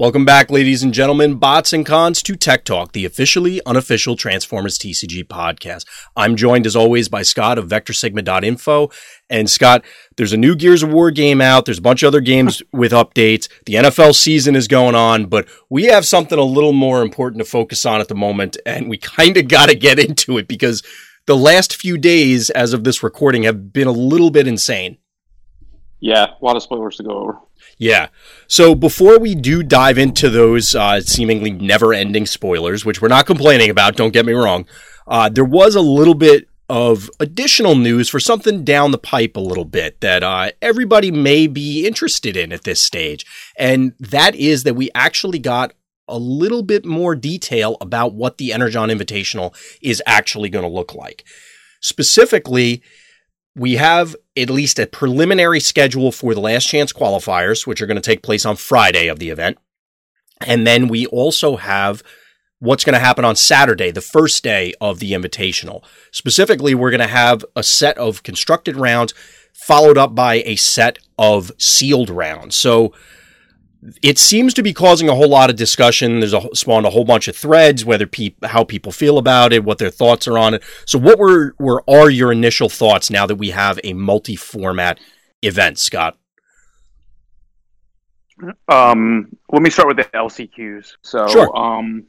Welcome back, ladies and gentlemen, bots and cons to Tech Talk, the officially unofficial Transformers TCG podcast. I'm joined as always by Scott of VectorSigma.info. And Scott, there's a new Gears of War game out. There's a bunch of other games with updates. The NFL season is going on, but we have something a little more important to focus on at the moment. And we kind of got to get into it because the last few days, as of this recording, have been a little bit insane. Yeah, a lot of spoilers to go over. Yeah. So before we do dive into those uh, seemingly never ending spoilers, which we're not complaining about, don't get me wrong, uh, there was a little bit of additional news for something down the pipe a little bit that uh, everybody may be interested in at this stage. And that is that we actually got a little bit more detail about what the Energon Invitational is actually going to look like. Specifically, we have at least a preliminary schedule for the last chance qualifiers, which are going to take place on Friday of the event. And then we also have what's going to happen on Saturday, the first day of the invitational. Specifically, we're going to have a set of constructed rounds followed up by a set of sealed rounds. So it seems to be causing a whole lot of discussion. There's a spawned a whole bunch of threads, whether pe- how people feel about it, what their thoughts are on it. So, what were were are your initial thoughts now that we have a multi-format event, Scott? Um, let me start with the LCQs. So, Sure. um,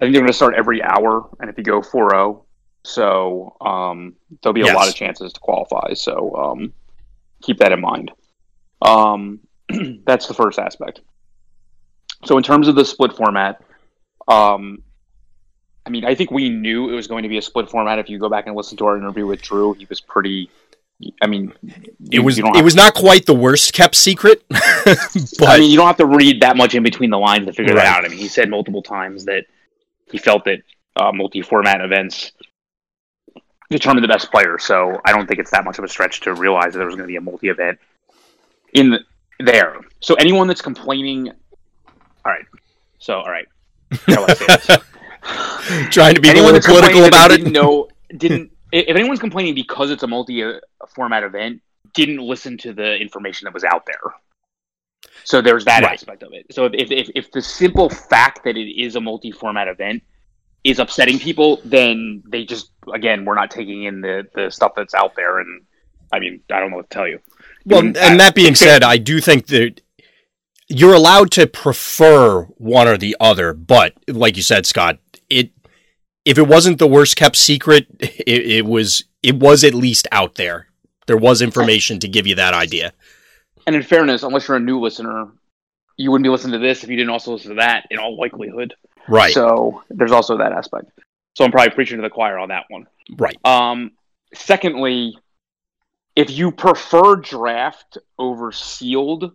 I think they're going to start every hour, and if you go 4-0, so um, there'll be a Yes. lot of chances to qualify. So um, keep that in mind. Um, that's the first aspect. So in terms of the split format, um, I mean, I think we knew it was going to be a split format. If you go back and listen to our interview with Drew, he was pretty. I mean, It was it was not quite the worst kept secret, but I mean, you don't have to read that much in between the lines to figure Right. that out. I mean, he said multiple times that he felt that uh, multi-format events determine the best player. So I don't think it's that much of a stretch to realize that there was going to be a multi-event in the, there. So anyone that's complaining, all right. So all right, how do I say this? trying to be a anyone little that's political about it. Didn't didn't if anyone's complaining because it's a multi-format event, didn't listen to the information that was out there. So there's that Right. aspect of it. So if, if if the simple fact that it is a multi-format event is upsetting people, then they just again we're not taking in the the stuff that's out there. And I mean, I don't know what to tell you. Well, and that being said, I do think that you're allowed to prefer one or the other, but like you said, Scott, it if it wasn't the worst kept secret, it, it was it was at least out there. There was information to give you that idea. And in fairness, unless you're a new listener, you wouldn't be listening to this if you didn't also listen to that. In all likelihood. Right. So there's also that aspect. So I'm probably preaching to the choir on that one. right. Um, secondly, if you prefer draft over sealed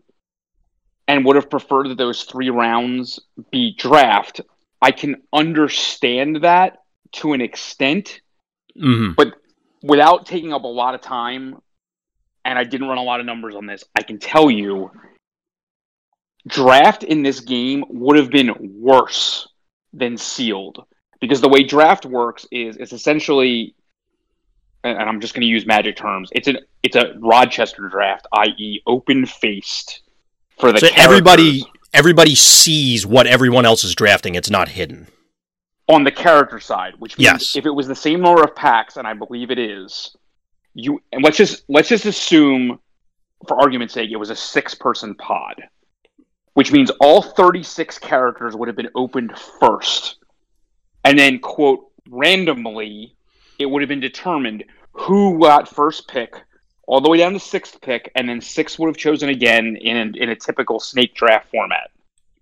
and would have preferred that those three rounds be draft, I can understand that to an extent hmm without taking up a lot of time. And I didn't run a lot of numbers on this. I can tell you draft in this game would have been worse than sealed because the way draft works is it's essentially and I'm just going to use magic terms. It's an it's a Rochester draft, i.e., open faced for the So everybody everybody sees what everyone else is drafting. It's not hidden. on the character side. Which means Yes. if it was the same number of packs, and I believe it is, you and let's just let's just assume, for argument's sake, it was a six person pod, which means all thirty six characters would have been opened first, and then quote randomly, it would have been determined who got first pick. All the way down to sixth pick, and then six would have chosen again in a, in a typical snake draft format.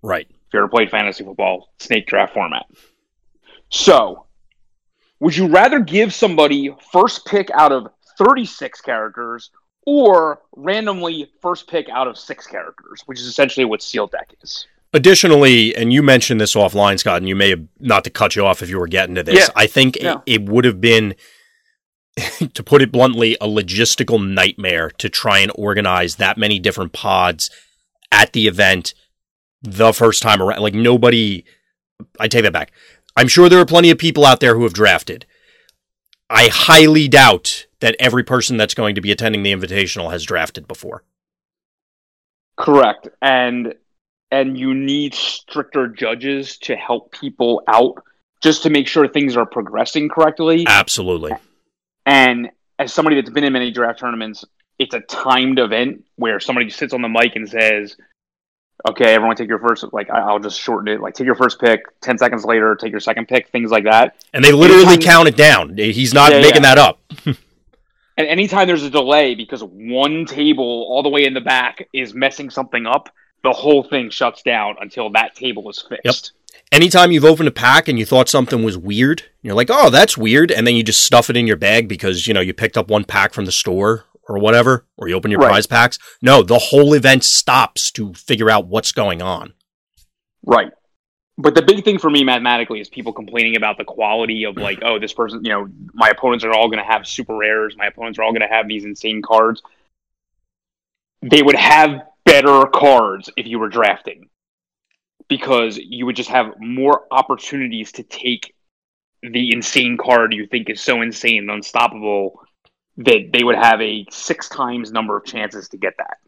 Right. If you ever played fantasy football, snake draft format. So, would you rather give somebody first pick out of 36 characters or randomly first pick out of six characters, which is essentially what Seal deck is? Additionally, and you mentioned this offline, Scott, and you may have not to cut you off if you were getting to this. Yeah. I think it- it, would have been, to put it bluntly, a logistical nightmare to try and organize that many different pods at the event the first time around. Like nobody, I take that back. I'm sure there are plenty of people out there who have drafted. I highly doubt that every person that's going to be attending the invitational has drafted before. Correct. And and you need stricter judges to help people out just to make sure things are progressing correctly. Absolutely. And as somebody that's been in many draft tournaments, it's a timed event where somebody sits on the mic and says, "Okay, everyone, take your first." Like I- will just shorten it. Like take your first pick. Ten seconds later, take your second pick. Things like that. And they literally count it down. He's not Yeah, making yeah. that up. And anytime there's a delay because one table all the way in the back is messing something up, the whole thing shuts down until that table is fixed. Anytime you've opened a pack and you thought something was weird, you're like, "Oh, that's weird," and then you just stuff it in your bag because you know you picked up one pack from the store or whatever, or you open your Right. prize packs. No, the whole event stops to figure out what's going on. Right. But the big thing for me mathematically is people complaining about the quality of mm. like, oh, this person, you know, my opponents are all going to have super rares. My opponents are all going to have these insane cards. They would have better cards if you were drafting because you would just have more opportunities to take the insane card you think is so insane and unstoppable that they would have a six times number of chances to get that.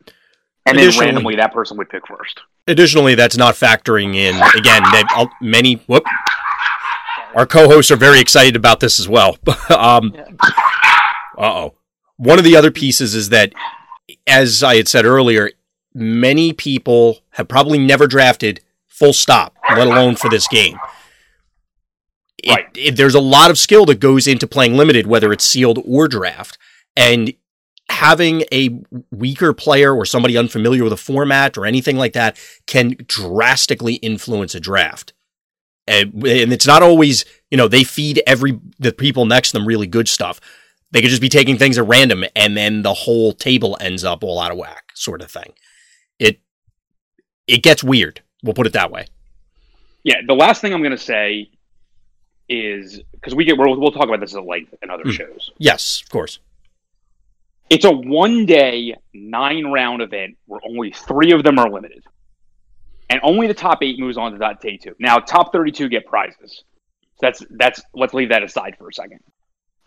And then randomly that person would pick first. Additionally, that's not factoring in again that many. Whoop. Our co-hosts are very excited about this as well. um, uh oh. One of the other pieces is that, as I had said earlier, many people have probably never drafted full stop, let alone for this game. It- Right. it- there's a lot of skill that goes into playing limited, whether it's sealed or draft, and having a weaker player or somebody unfamiliar with a format or anything like that can drastically influence a draft. And, and it's not always, you know, they feed every the people next to them really good stuff. They could just be taking things at random and then the whole table ends up all out of whack, sort of thing. It gets weird. We'll put it that way. Yeah, the last thing I'm going to say is because we get we'll, we'll talk about this at length in other Hmm. shows. Yes, of course. It's a one day nine round event where only three of them are limited, and only the top eight moves on to that day two. Now, top thirty two get prizes. So that's that's let's leave that aside for a second.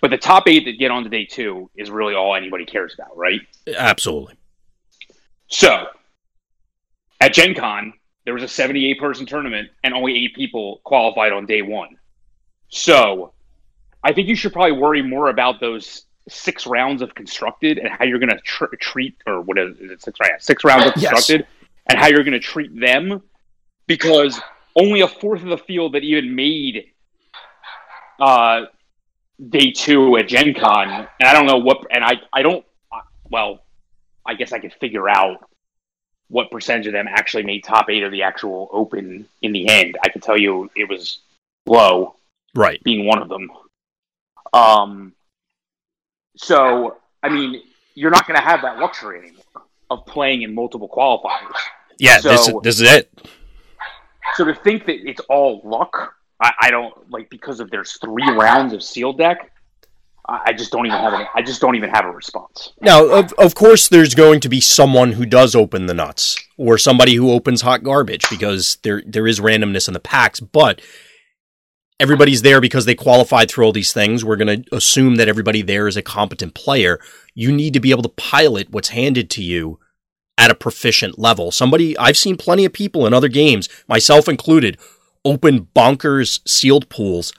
But the top eight that get on to day two is really all anybody cares about, right? Absolutely. So, at Gen Con, there was a 78 person tournament and only eight people qualified on day one. So, I think you should probably worry more about those six rounds of constructed and how you're going to tr- treat, or what is, is it, six, right? six rounds of Yes. constructed and how you're going to treat them because only a fourth of the field that even made uh, day two at Gen Con, and I don't know what, and I, I don't, well, I guess I could figure out what percentage of them actually made top eight of the actual open in the end. I can tell you it was low, Right. being one of them. Um, so I mean, you're not going to have that luxury anymore of playing in multiple qualifiers. Yeah, this So- this is it. So to think that it's all luck, I, I don't like because of there's three rounds of seal deck. I, just don't even have a, I just don't even have a response. Now, of, of course, there's going to be someone who does open the nuts, or somebody who opens hot garbage because there there is randomness in the packs. But everybody's there because they qualified through all these things. We're going to assume that everybody there is a competent player. You need to be able to pilot what's handed to you at a proficient level. Somebody I've seen plenty of people in other games, myself included, open bonkers sealed pools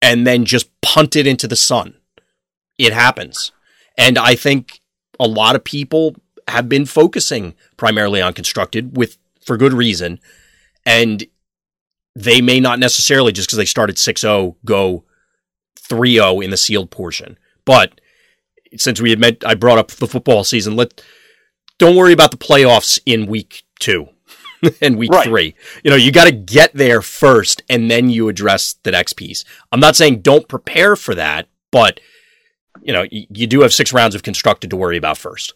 and then just punt it into the sun. It happens. And I think a lot of people have been focusing primarily on constructed with for good reason. And they may not necessarily just because they started 6-0 go 3-0 in the sealed portion. But since we had met I brought up the football season, let don't worry about the playoffs in week 2 and week Right. 3. You know, you got to get there first and then you address the next piece. I'm not saying don't prepare for that, but you know, you do have 6 rounds of constructed to worry about first.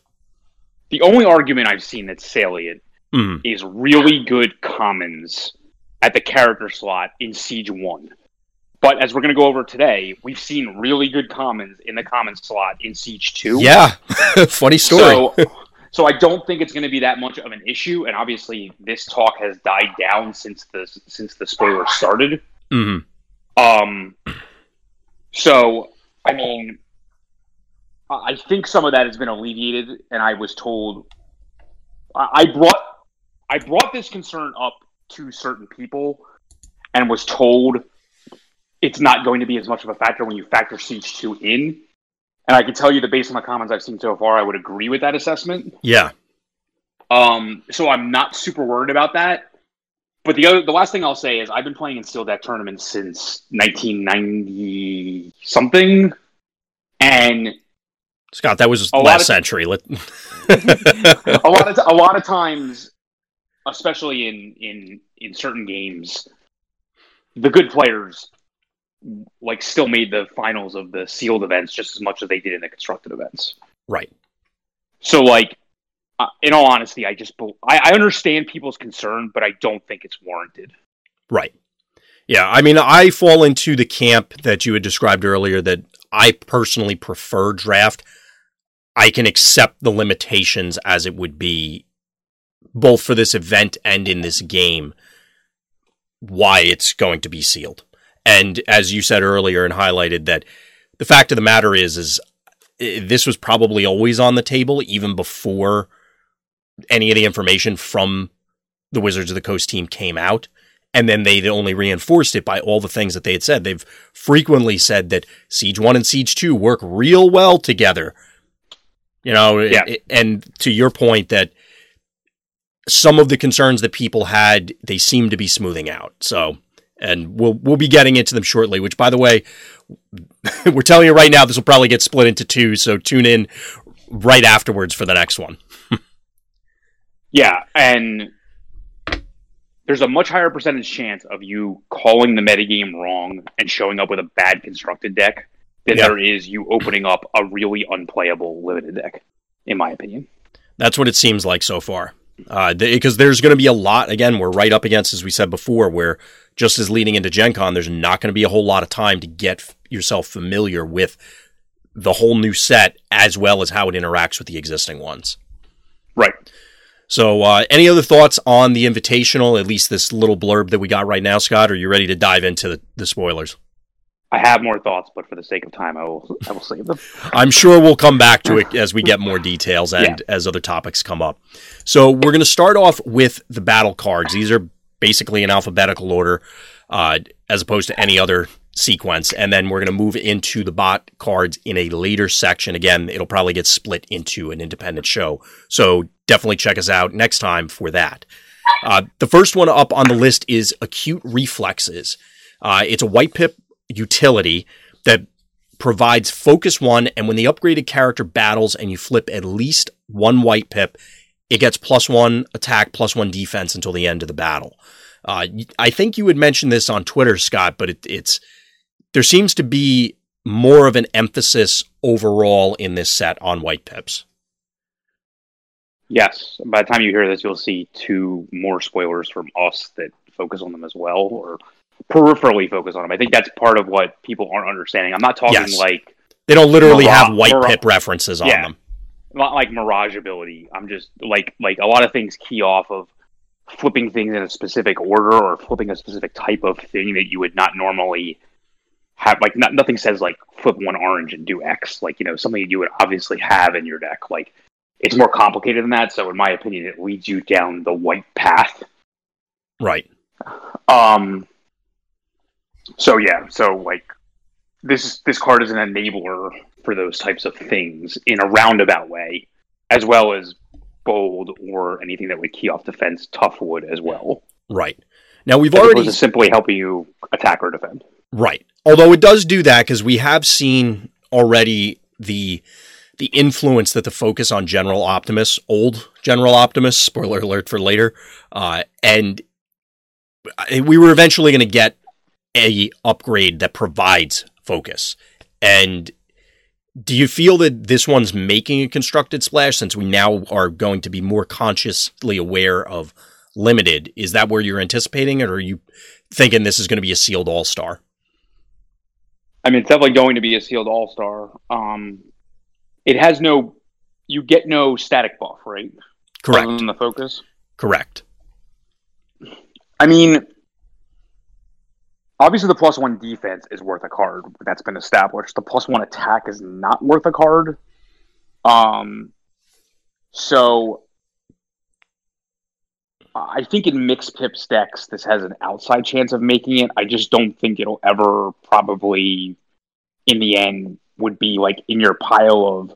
The only argument I've seen that's salient Mhm. is really good commons at the character slot in Siege 1. But as we're going to go over today, we've seen really good commons in the common slot in Siege 2. Yeah. Funny story. So, so I don't think it's going to be that much of an issue. And obviously, this talk has died down since the since the spoiler started. Mhm. Um, so I mean, I think some of that has been alleviated, and I was told I brought I brought this concern up to certain people and was told it's not going to be as much of a factor when you factor Siege 2 in. And I can tell you that based on the comments I've seen so far, I would agree with that assessment. Yeah. Um, so I'm not super worried about that. But the other, the last thing I'll say is I've been playing in sealed deck tournaments since 1990 something, and Scott, that was A last of- century. Let- a lot of t- a lot of times, especially in in in certain games, the good players like still made the finals of the sealed events just as much as they did in the constructed events. right. So, like, uh, in all honesty, I just I, I understand people's concern, but I don't think it's warranted. Right. Yeah, I mean, I fall into the camp that you had described earlier that I personally prefer draft. I can accept the limitations as it would be both for this event and in this game why it's going to be sealed. And as you said earlier and highlighted that the fact of the matter is is eh, this was probably always on the table even before any of the information from the Wizards of the Coast team came out and then they only reinforced it by all the things that they had said. They've frequently said that Siege 1 and Siege 2 work real well together. You know, Yeah. i- and to your point that some of the concerns that people had, they seem to be smoothing out. So, and we'll we'll be getting into them shortly, which by the way, we're telling you right now this will probably get split into two, so tune in right afterwards for the next one. Yeah, and there's a much higher percentage chance of you calling the metagame wrong and showing up with a bad constructed deck than Yeah. there is you opening up a really unplayable limited deck, in my opinion. That's what it seems like so far. Uh, because there's going to be a lot. Again, we're right up against, as we said before, where just as leading into Gen Con, there's not going to be a whole lot of time to get f- yourself familiar with the whole new set as well as how it interacts with the existing ones. Right. So, uh, any other thoughts on the invitational? At least this little blurb that we got right now, Scott. Are you ready to dive into the, the spoilers? I have more thoughts, but for the sake of time, I will I will save them. I'm sure we'll come back to it as we get more details and as other topics come up. So we're going to start off with the battle cards. These are basically in alphabetical order, uh, as opposed to any other sequence. And then we're going to move into the bot cards in a later section. Again, it'll probably get split into an independent show. So definitely check us out next time for that. Uh, the first one up on the list is acute reflexes. Uh, it's a white pip utility that provides focus one, and when the upgraded character battles and you flip at least one white pip, it gets plus one attack, plus one defense until the end of the battle. Uh, I think you had mentioned this on Twitter, Scott, but it, it's there seems to be more of an emphasis overall in this set on white pips. Yes. By the time you hear this, you'll see two more spoilers from us that focus on them as well, or peripherally focus on them. I think that's part of what people aren't understanding. I'm not talking Yes. like They don't literally have white pip references on Yeah. them. not like mirage ability. I'm just like like a lot of things key off of flipping things in a specific order or flipping a specific type of thing that you would not normally have. Like not, nothing says like flip one orange and do X. Like you know something you would obviously have in your deck. Like it's more complicated than that. So in my opinion, it leads you down the white path. Right. Um. So yeah. So like this this card is an enabler for those types of things in a roundabout way, as well as bold or anything that would key off defense tough wood as well. Right. Now we've As already simply helping you attack or defend. Right. Although it does do that because we have seen already the the influence that the focus on General Optimus, old General Optimus, spoiler alert for later, uh, and we were eventually going to get a upgrade that provides focus. And do you feel that this one's making a constructed splash since we now are going to be more consciously aware of limited? Is that where you're anticipating it, or are you thinking this is going to be a sealed all star? I mean, it's definitely going to be a sealed all star. Um, it has no, you get no static buff, right? Other Correct. than the focus. Correct. I mean, obviously the plus one defense is worth a card. That's been established. The plus one attack is not worth a card. Um, so I think in mixed pips decks, this has an outside chance of making it. I just don't think it'll ever probably, in the end, would be like in your pile of.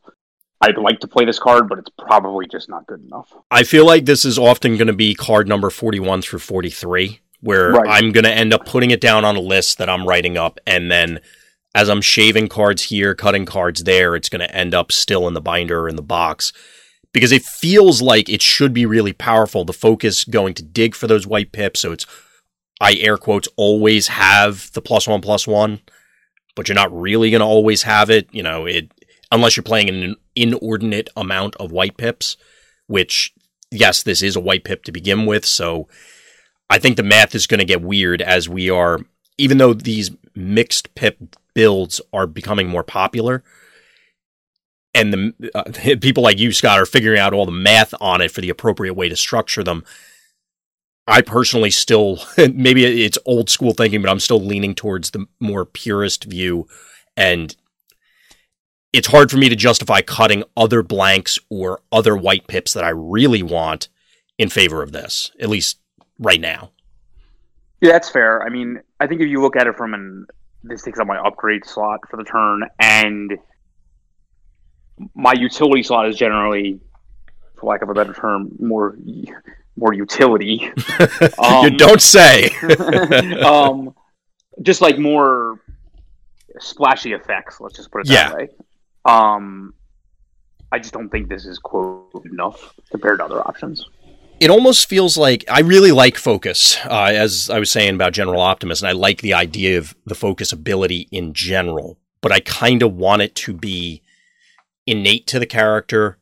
I'd like to play this card, but it's probably just not good enough. I feel like this is often going to be card number 41 through 43, where Right. I'm going to end up putting it down on a list that I'm writing up. And then as I'm shaving cards here, cutting cards there, it's going to end up still in the binder or in the box because it feels like it should be really powerful. The focus going to dig for those white pips. So it's, I air quotes, always have the plus one, plus one, but you're not really going to always have it. You know, it, unless you're playing an inordinate amount of white pips, which, yes, this is a white pip to begin with. So I think the math is going to get weird as we are, even though these mixed pip builds are becoming more popular. And the uh, people like you, Scott, are figuring out all the math on it for the appropriate way to structure them. I personally still, maybe it's old school thinking, but I'm still leaning towards the more purist view. And it's hard for me to justify cutting other blanks or other white pips that I really want in favor of this, at least right now. Yeah, that's fair. I mean, I think if you look at it from an this takes up my upgrade slot for the turn, and my utility slot is generally, for lack of a better term, more more utility. you Um, don't say. um, just like more splashy effects. Let's just put it Yeah. that way. Um, I just don't think this is quote enough compared to other options. it almost feels like I really like focus, uh, as I was saying about General Optimus, and I like the idea of the focus ability in general, but I kind of want it to be innate to the character.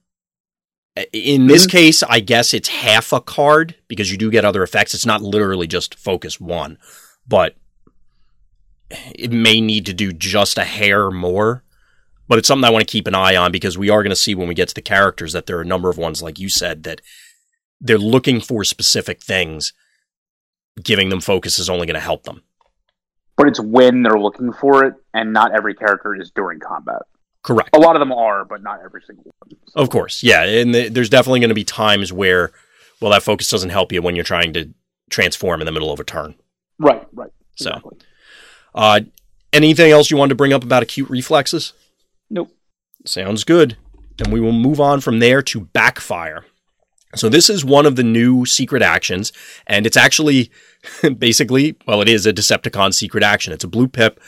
In this Mhm. case, I guess it's half a card because you do get other effects. It's not literally just focus one, but it may need to do just a hair more. But it's something I want to keep an eye on because we are going to see when we get to the characters that there are a number of ones, like you said, that they're looking for specific things. Giving them focus is only going to help them. But it's when they're looking for it, and not every character is during combat. Correct. A lot of them are, but not every single one. So- Of course. Yeah. And the, there's definitely going to be times where, well, that focus doesn't help you when you're trying to transform in the middle of a turn. Right, right. So- Exactly. Uh, anything else you wanted to bring up about acute reflexes? Nope. Sounds good. And we will move on from there to backfire. So this is one of the new secret actions, and it's actually basically, well, it is a Decepticon secret action. It's a blue pip.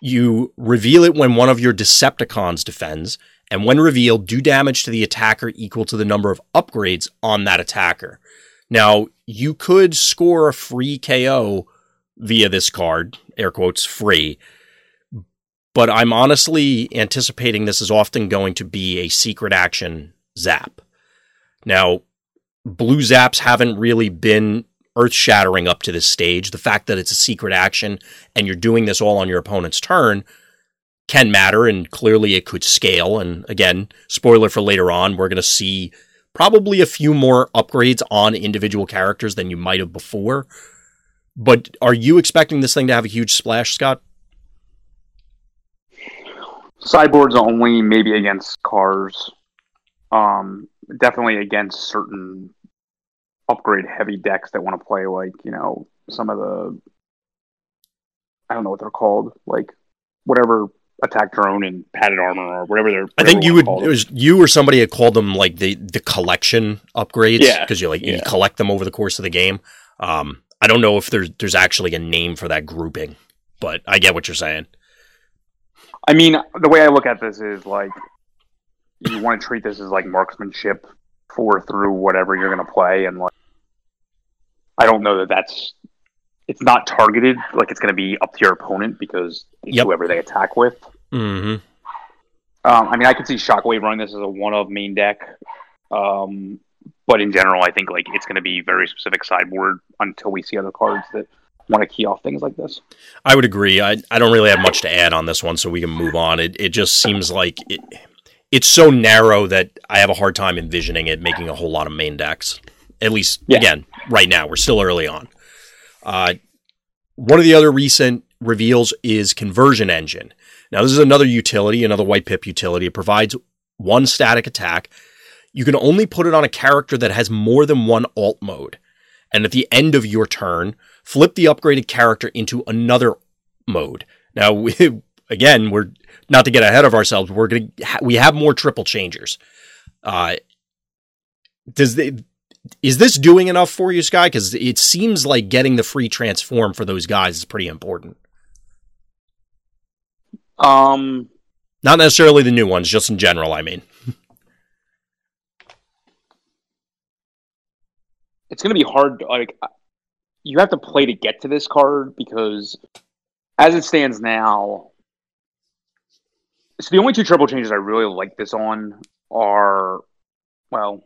You reveal it when one of your Decepticons defends, and when revealed, do damage to the attacker equal to the number of upgrades on that attacker. Now, you could score a free KO via this card, air quotes, free, but I'm honestly anticipating this is often going to be a secret action zap. Now, blue zaps haven't really been earth shattering up to this stage. The fact that it's a secret action and you're doing this all on your opponent's turn can matter, and clearly it could scale. And again, spoiler for later on, we're going to see probably a few more upgrades on individual characters than you might have before. But are you expecting this thing to have a huge splash, Scott? Sideboards only, maybe against cars. Um, definitely against certain upgrade heavy decks that want to play like you know some of the I don't know what they're called, like whatever attack drone and padded armor or whatever they're. I think you would. It was you or somebody had called them like the the collection upgrades. Yeah. because you like you collect them over the course of the game. Um, I don't know if there's there's actually a name for that grouping, but I get what you're saying. I mean, the way I look at this is like you want to treat this as like marksmanship for through whatever you're going to play, and like I don't know that that's it's not targeted like it's going to be up to your opponent because Yep. whoever they attack with. hmm Um, I mean, I could see Shockwave running this as a one of main deck, um, but in general, I think like it's going to be very specific sideboard until we see other cards that want to key off things like this. I would agree. I I don't really have much to add on this one, so we can move on. It it just seems like it. It's so narrow that I have a hard time envisioning it making a whole lot of main decks. At least, Yeah. again, right now we're still early on. Uh, one of the other recent reveals is Conversion Engine. Now, this is another utility, another white pip utility. It provides one static attack. You can only put it on a character that has more than one alt mode. and at the end of your turn, flip the upgraded character into another mode. Now, we, again, we're not to get ahead of ourselves. We're gonna ha- we have more triple changers. Uh, does the is this doing enough for you, Sky? Because it seems like getting the free transform for those guys is pretty important. Um, Not necessarily the new ones, just in general. I mean, it's going to be hard. Like, you have to play to get to this card because, as it stands now, so the only two triple changers I really like this on are, well,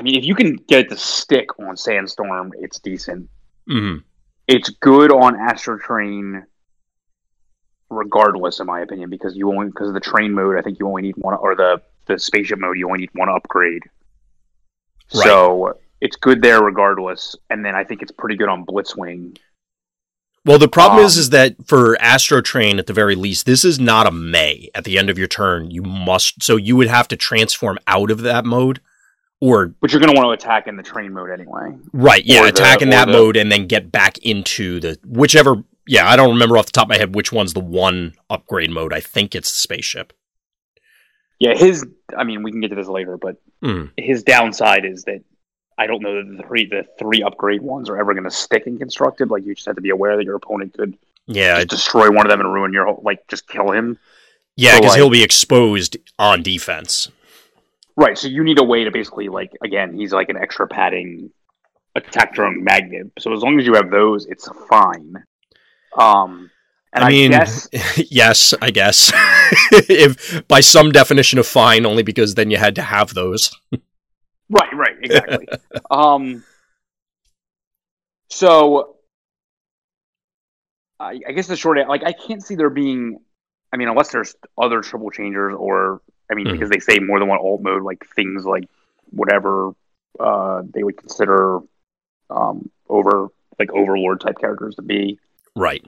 I mean, if you can get it to stick on Sandstorm, it's decent. mhm. It's good on Astrotrain, regardless, in my opinion, because you only because of the train mode. I think you only need one, or the the spaceship mode. You only need one upgrade. Right. So it's good there regardless, and then I think it's pretty good on Blitzwing. well, the problem is, Um, is that for Astrotrain, at the very least, this is not a May. At the end of your turn, you must. So you would have to transform out of that mode, or But you're going to want to attack in the train mode anyway. right, yeah, Or the- attack in that the- mode, and then get back into the whichever. Yeah, I don't remember off the top of my head which one's the one upgrade mode. I think it's the spaceship. Yeah, his. I mean, we can get to this later, but Mm. his downside is that I don't know that the three the three upgrade ones are ever going to stick in constructed. Like you just have to be aware that your opponent could Yeah, just destroy one of them and ruin your whole. Like just kill him. yeah, so, because like- he'll be exposed on defense. Right. So you need a way to basically like again, he's like an extra padding attack drone magnet. So as long as you have those, it's fine. Um, and I I, mean, guess yes, I guess. if by some definition of fine, only because then you had to have those. right, right, exactly. um, so I, I guess the short, like, I can't see there being. I mean, unless there's other triple changers, or I mean, Mhm. because they say more than one alt mode, like things like whatever uh, they would consider um, over like overlord type characters to be. Right.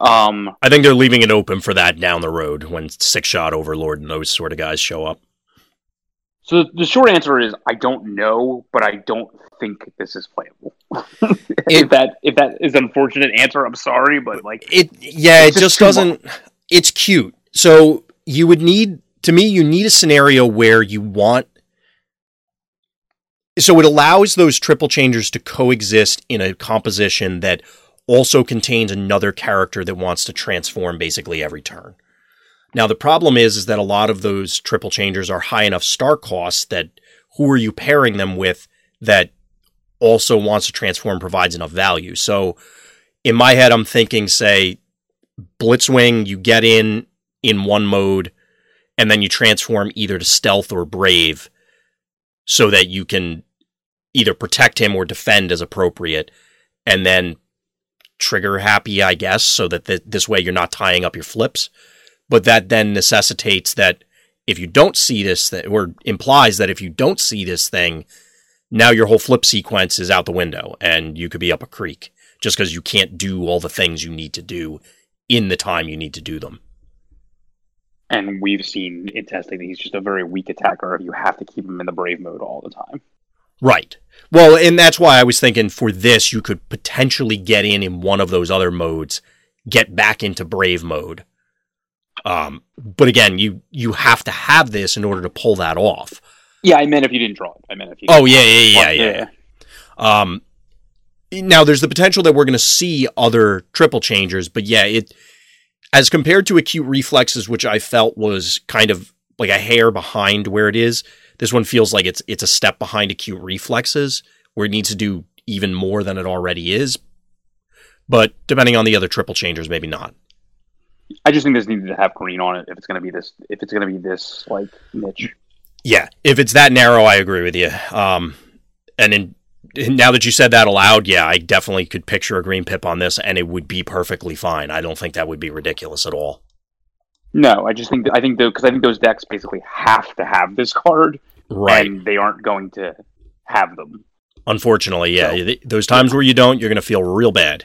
Um, I think they're leaving it open for that down the road when Sixshot overlord and those sort of guys show up. so the short answer is I don't know, but I don't think this is playable. if that if that is an unfortunate answer, I'm sorry, but like It yeah, it just just doesn't. It's cute. So you would need to me. You need a scenario where you want. So it allows those triple changers to coexist in a composition that also contains another character that wants to transform basically every turn. Now the problem is is that a lot of those triple changers are high enough star costs that who are you pairing them with that also wants to transform provides enough value. So in my head I'm thinking say Blitzwing, you get in in one mode, and then you transform either to stealth or brave, so that you can either protect him or defend as appropriate, and then trigger happy, I guess, so that th- this way you're not tying up your flips. But that then necessitates that if you don't see this, th- or implies that if you don't see this thing, now your whole flip sequence is out the window, and you could be up a creek just because you can't do all the things you need to do in the time you need to do them. And we've seen in testing that he's just a very weak attacker. You have to keep him in the brave mode all the time. Right. Well, and that's why I was thinking for this, you could potentially get in in one of those other modes, get back into brave mode. Um, but again, you you have to have this in order to pull that off. Yeah, I meant if you didn't draw it. I meant if you. Oh yeah, yeah, yeah, didn't. yeah. Um, now there's the potential that we're going to see other triple changers, but yeah, it as compared to acute reflexes, which I felt was kind of like a hair behind where it is. This one feels like it's it's a step behind acute reflexes, where it needs to do even more than it already is. But depending on the other triple changers, maybe not. I just think this needed to have green on it if it's going to be this. If it's going to be this like niche. Yeah, if it's that narrow, I agree with you. Um, and in, now that you said that aloud, yeah, I definitely could picture a green pip on this, and it would be perfectly fine. I don't think that would be ridiculous at all. No, I just think I think because I think those decks basically have to have this card, Right. and they aren't going to have them. Unfortunately, yeah. So- Those times where you don't, you're going to feel real bad.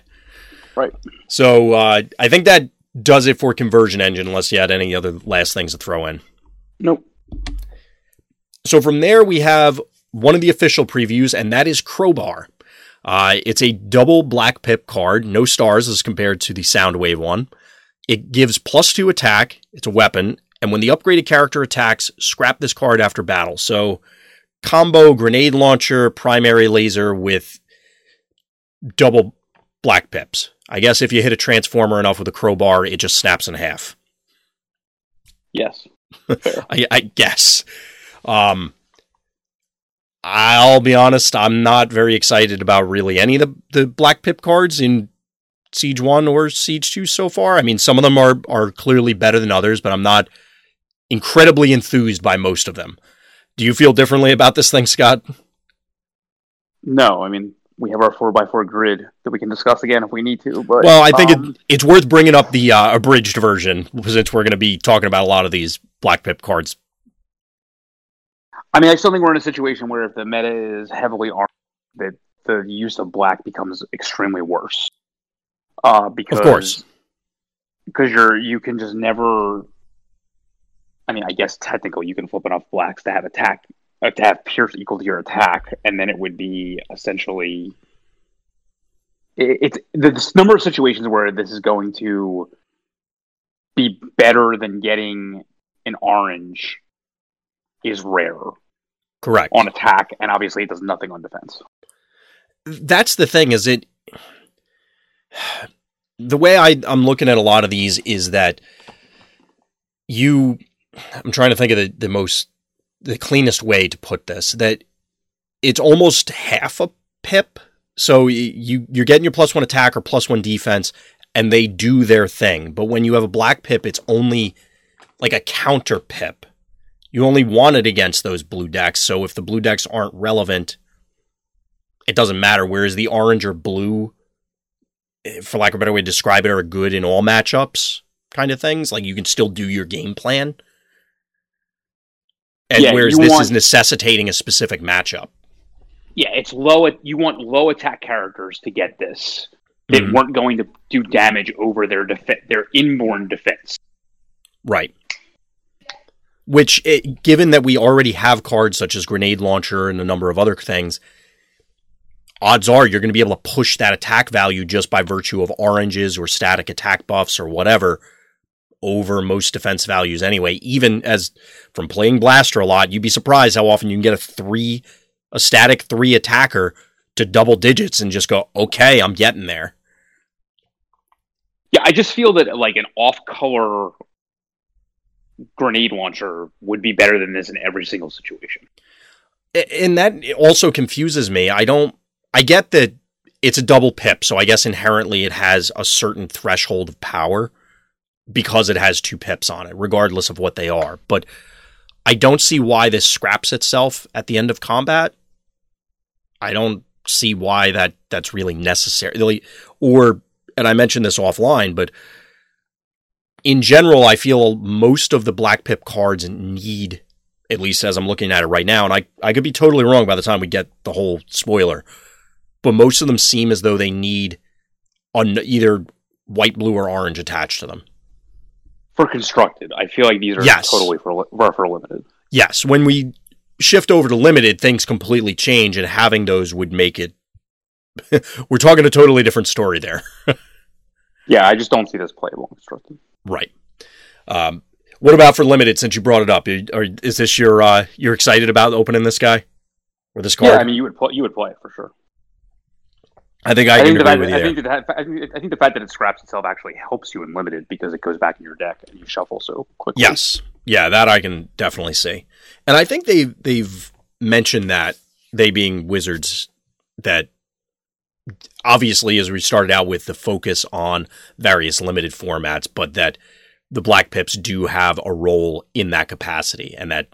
Right. So uh, I think that does it for conversion engine, unless you had any other last things to throw in. Nope. So from there, we have one of the official previews, and that is Crowbar. Uh, it's a double black pip card, no stars as compared to the Soundwave one. It gives plus two attack. It's a weapon, and when the upgraded character attacks, scrap this card after battle. So, combo grenade launcher, primary laser with double black pips. I guess if you hit a transformer enough with a crowbar, it just snaps in half. Yes. I, I guess. Um, I'll be honest, I'm not very excited about really any of the, the black pip cards in Siege 1 or Siege 2 so far. I mean, some of them are, are clearly better than others, but I'm not incredibly enthused by most of them. Do you feel differently about this thing, Scott? No, I mean, we have our 4x4 grid that we can discuss again if we need to. But Well, I think um, it, it's worth bringing up the uh, abridged version since we're going to be talking about a lot of these black pip cards. I mean, I still think we're in a situation where if the meta is heavily armed, that the use of black becomes extremely worse. Uh, because Of course. because you're you can just never. I mean, I guess technically you can flip enough blacks to have attack uh, to have pierce equal to your attack, and then it would be essentially. It, it's the, the number of situations where this is going to be better than getting an orange is rare Correct. on attack, and obviously it does nothing on defense. that's the thing is it the way I, i'm looking at a lot of these is that you i'm trying to think of the, the most the cleanest way to put this that it's almost half a pip so you you're getting your plus one attack or plus one defense and they do their thing but when you have a black pip it's only like a counter pip you only want it against those blue decks so if the blue decks aren't relevant it doesn't matter. Whereas the orange or blue, eh, for lack of a better way to describe it, are good in all matchups kind of things. Like you can still do your game plan. And Yeah, whereas this want- is necessitating a specific matchup. Yeah, it's low. You want low attack characters to get this that Mhm. weren't going to do damage over their def- their inborn defense. Right. Which, it, given that we already have cards such as Grenade Launcher and a number of other things, odds are you're going to be able to push that attack value just by virtue of oranges or static attack buffs or whatever over most defense values anyway. Even as from playing Blaster a lot, you'd be surprised how often you can get a three, a static three attacker to double digits and just go, okay, I'm getting there. Yeah, I just feel that like an off color grenade launcher would be better than this in every single situation. And that also confuses me. I don't. I get that it's a double pip, so I guess inherently it has a certain threshold of power because it has two pips on it, regardless of what they are. But I don't see why this scraps itself at the end of combat. I don't see why that that's really necessary. Or, and I mentioned this offline, but in general, I feel most of the black pip cards need at least as I'm looking at it right now, and I, I could be totally wrong by the time we get the whole spoiler, but most of them seem as though they need on either white, blue, or orange attached to them. For constructed, I feel like these are Yes. totally for for, for limited. Yes, when we shift over to limited, things completely change, and having those would make it. We're talking a totally different story there. Yeah, I just don't see this playable in constructed. Right. Um, what about for limited? Since you brought it up, Are- is this your uh, you're excited about opening this guy or this card? Yeah, I mean you would play you would play it for sure. I think I, I, can think the agree fact, with you I think that I I think the fact that it scraps itself actually helps you in limited because it goes back in your deck and you shuffle so quickly. Yes. Yeah, that I can definitely see. And I think they they've mentioned that they being wizards that obviously as we started out with the focus on various limited formats, but that the black pips do have a role in that capacity and that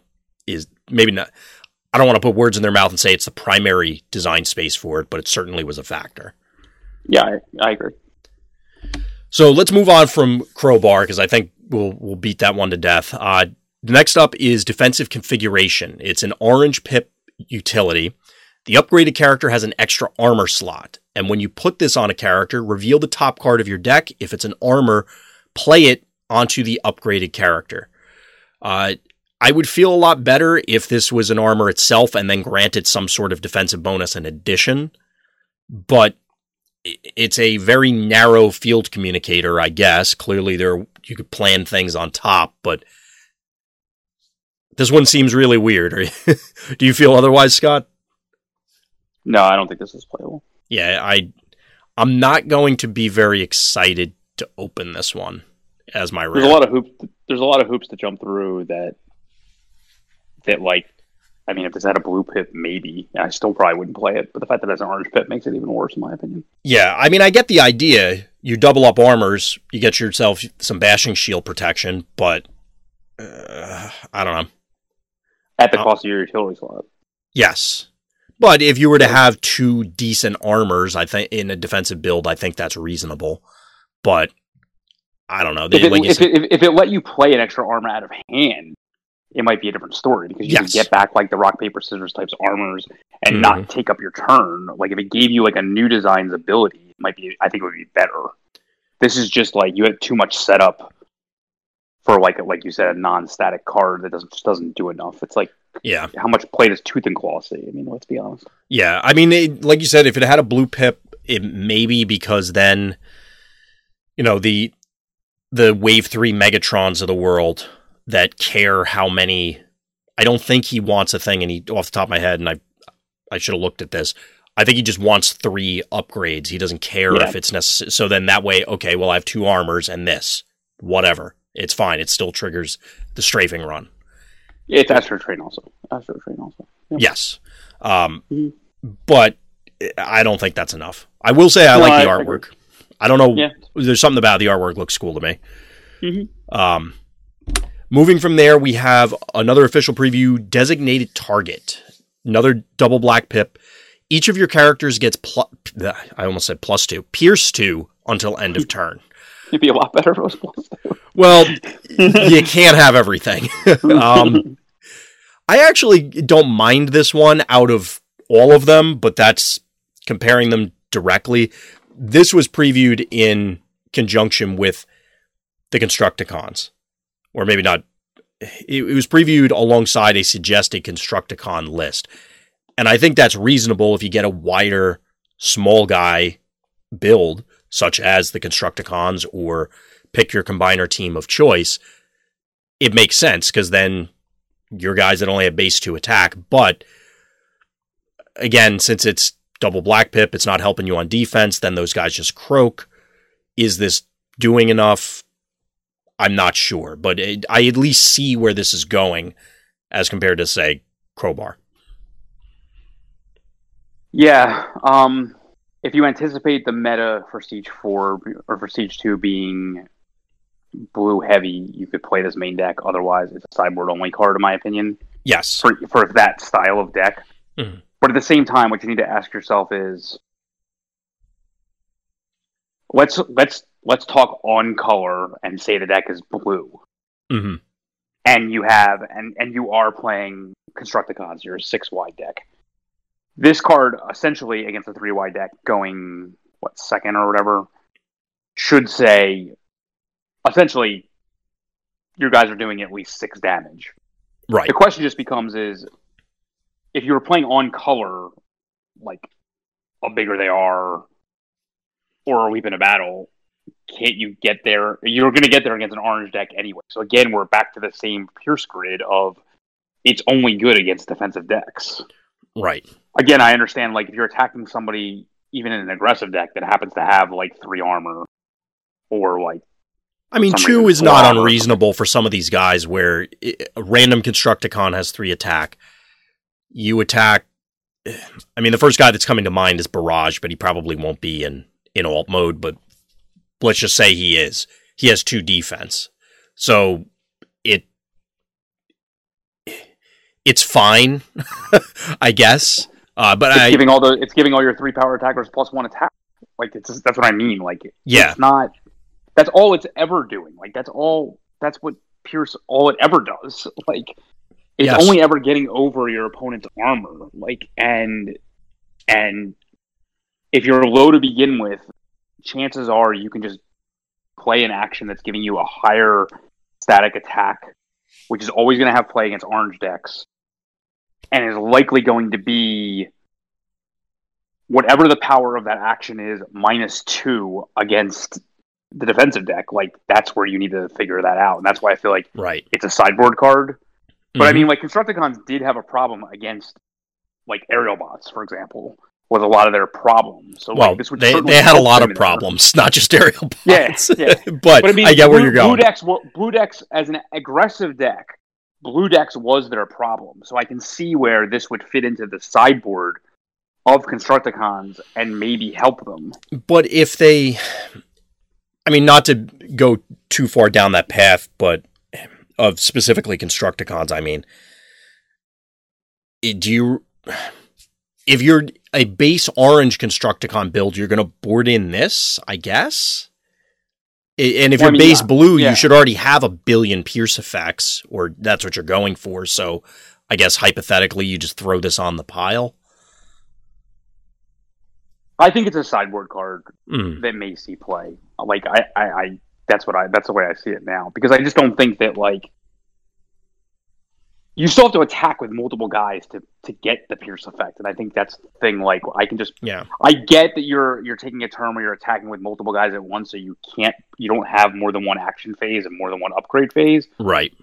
is maybe not I don't want to put words in their mouth and say it's the primary design space for it, but it certainly was a factor. Yeah, I, I agree. So let's move on from Crowbar because I think we'll we'll beat that one to death. Uh, next up is defensive configuration. It's an orange pip utility. The upgraded character has an extra armor slot, and when you put this on a character, reveal the top card of your deck. If it's an armor, play it onto the upgraded character. Uh, I would feel a lot better if this was an armor itself and then granted some sort of defensive bonus in addition but it's a very narrow field communicator, I guess. Clearly, there you could plan things on top, but this one seems really weird. Do you feel otherwise, Scott? No, I don't think this is playable. Yeah, I I'm not going to be very excited to open this one as my There's a lot of hoops. There's a lot of hoops to jump through that that like. I mean, if this had a blue pip, maybe I still probably wouldn't play it. But the fact that it has an orange pip makes it even worse, in my opinion. Yeah, I mean, I get the idea. You double up armors, you get yourself some bashing shield protection, but uh, I don't know. At the cost of your utility slot. Yes. But if you were to have two decent armors, I think in a defensive build, I think that's reasonable. But I don't know. If, it, like if, it, if, it, let you play an extra armor out of hand, it might be a different story because you yes. can get back like the rock paper scissors types armors and mm-hmm. not take up your turn. Like if it gave you like a new design's ability, it might be. I think it would be better. This is just like you had too much setup for like like you said a non-static card that doesn't just doesn't do enough. It's like yeah, how much play does Tooth and Claw see? I mean, let's be honest. Yeah, I mean, it, like you said, if it had a blue pip, it maybe because then, you know the the Wave Three Megatrons of the world that care how many. I don't think he wants a thing, and he off the top of my head, and I I should have looked at this. I think he just wants three upgrades. He doesn't care yeah. if it's necessary. So then that way, okay, well, I have two armors and this, whatever. It's fine. It still triggers the strafing run. It's Astrotrain also. Astrotrain also. Yep. Yes. Um, mm-hmm. But I don't think that's enough. I will say I no, like the I artwork. Agree. I don't know. Yeah. There's something about the artwork looks cool to me. Mm-hmm. Um, moving from there, we have another official preview designated target. Another double black pip. Each of your characters gets plus. I almost said plus two, pierce two until end of turn. It'd be a lot better plus two. Well, you can't have everything. um, I actually don't mind this one out of all of them, but that's comparing them directly. This was previewed in conjunction with the Constructicons, or maybe not. It, it was previewed alongside a suggested Constructicon list. And I think that's reasonable if you get a wider small guy build such as the Constructicons or pick your combiner team of choice, it makes sense because then your guys that only have base two attack. But again, since it's double black pip, it's not helping you on defense, then those guys just croak. Is this doing enough? I'm not sure, but it, I at least see where this is going as compared to, say, Crowbar. Yeah. Um, if you anticipate the meta for Siege 4 or for Siege 2 being blue heavy, you could play this main deck. Otherwise, it's a sideboard only card, in my opinion. Yes. For, for that style of deck. Mm-hmm. But at the same time, what you need to ask yourself is let's let's let's talk on color and say the deck is blue. Mm-hmm. And you have and and you are playing Constructicons, you're a six wide deck this card essentially against a three wide deck going what second or whatever should say essentially your guys are doing at least six damage. Right. The question just becomes is if you were playing on color, like how bigger they are, or a leap in a battle, can't you get there? You're going to get there against an orange deck anyway. So again, we're back to the same Pierce grid of it's only good against defensive decks. Right again, I understand like if you're attacking somebody even in an aggressive deck that happens to have like three armor or like I mean, two is not unreasonable for some of these guys where it, a random Constructicon has three attack. You attack. I mean, the first guy that's coming to mind is Barrage, but he probably won't be in, in alt mode. But let's just say he is. He has two defense. So it it's fine, I guess. Uh, but it's I, giving all the it's giving all your three power attackers plus one attack. Like it's that's what I mean. Like yeah, it's not. That's all it's ever doing. Like that's all. That's what Pierce all it ever does. Like it's yes. only ever getting over your opponent's armor. Like and and if you're low to begin with, chances are you can just play an action that's giving you a higher static attack, which is always going to have play against orange decks and is likely going to be whatever the power of that action is minus two against the defensive deck, like that's where you need to figure that out. And that's why I feel like Right. it's a sideboard card. But I Mhm. mean, like Constructicons did have a problem against like Aerialbots, for example, was a lot of their problems. So well, like, this would they, they had a lot of problems, not just aerial bots. yeah. but, But I mean, I get where you're going. Blue decks, Blue decks as an aggressive deck, Blue decks was their problem. So I can see where this would fit into the sideboard of Constructicons and maybe help them. But if they, I mean, not to go too far down that path, but of specifically Constructicons, I mean, do you, if you're a base orange Constructicon build, you're going to board in this, I guess? And if Well, I you're mean, base yeah. blue, Yeah. you should already have a billion Pierce effects, or that's what you're going for. So I guess hypothetically, you just throw this on the pile. I think it's a sideboard card Mm. that may see play. Like I, I, I that's what I that's the way I see it now. Because I just don't think that like you still have to attack with multiple guys to to get the pierce effect. And I think that's the thing, like I can just Yeah. I get that you're you're taking a turn where you're attacking with multiple guys at once, so you can't you don't have more than one action phase and more than one upgrade phase. Right.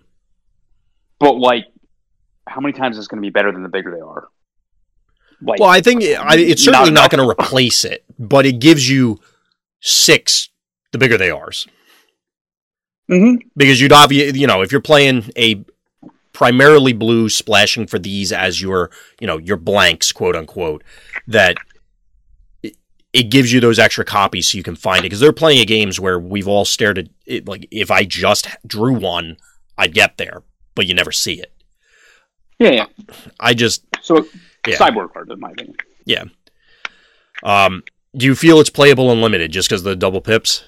But like how many times is it going to be better than the bigger they are? Like Well, I think I, it's certainly not, enough. going to replace it, but it gives you six the bigger they are. Mhm. Because you'd obviously, you know, if you're playing a primarily blue splashing for these as your, you know, your blanks, quote unquote, that it, gives you those extra copies so you can find it. Because there are plenty of games where we've all stared at it, like if I just drew one, I'd get there, but you never see it. yeah, yeah. I just, So Yeah. sideboard card, in my opinion. Yeah. Um, do you feel it's playable unlimited just because the double pips?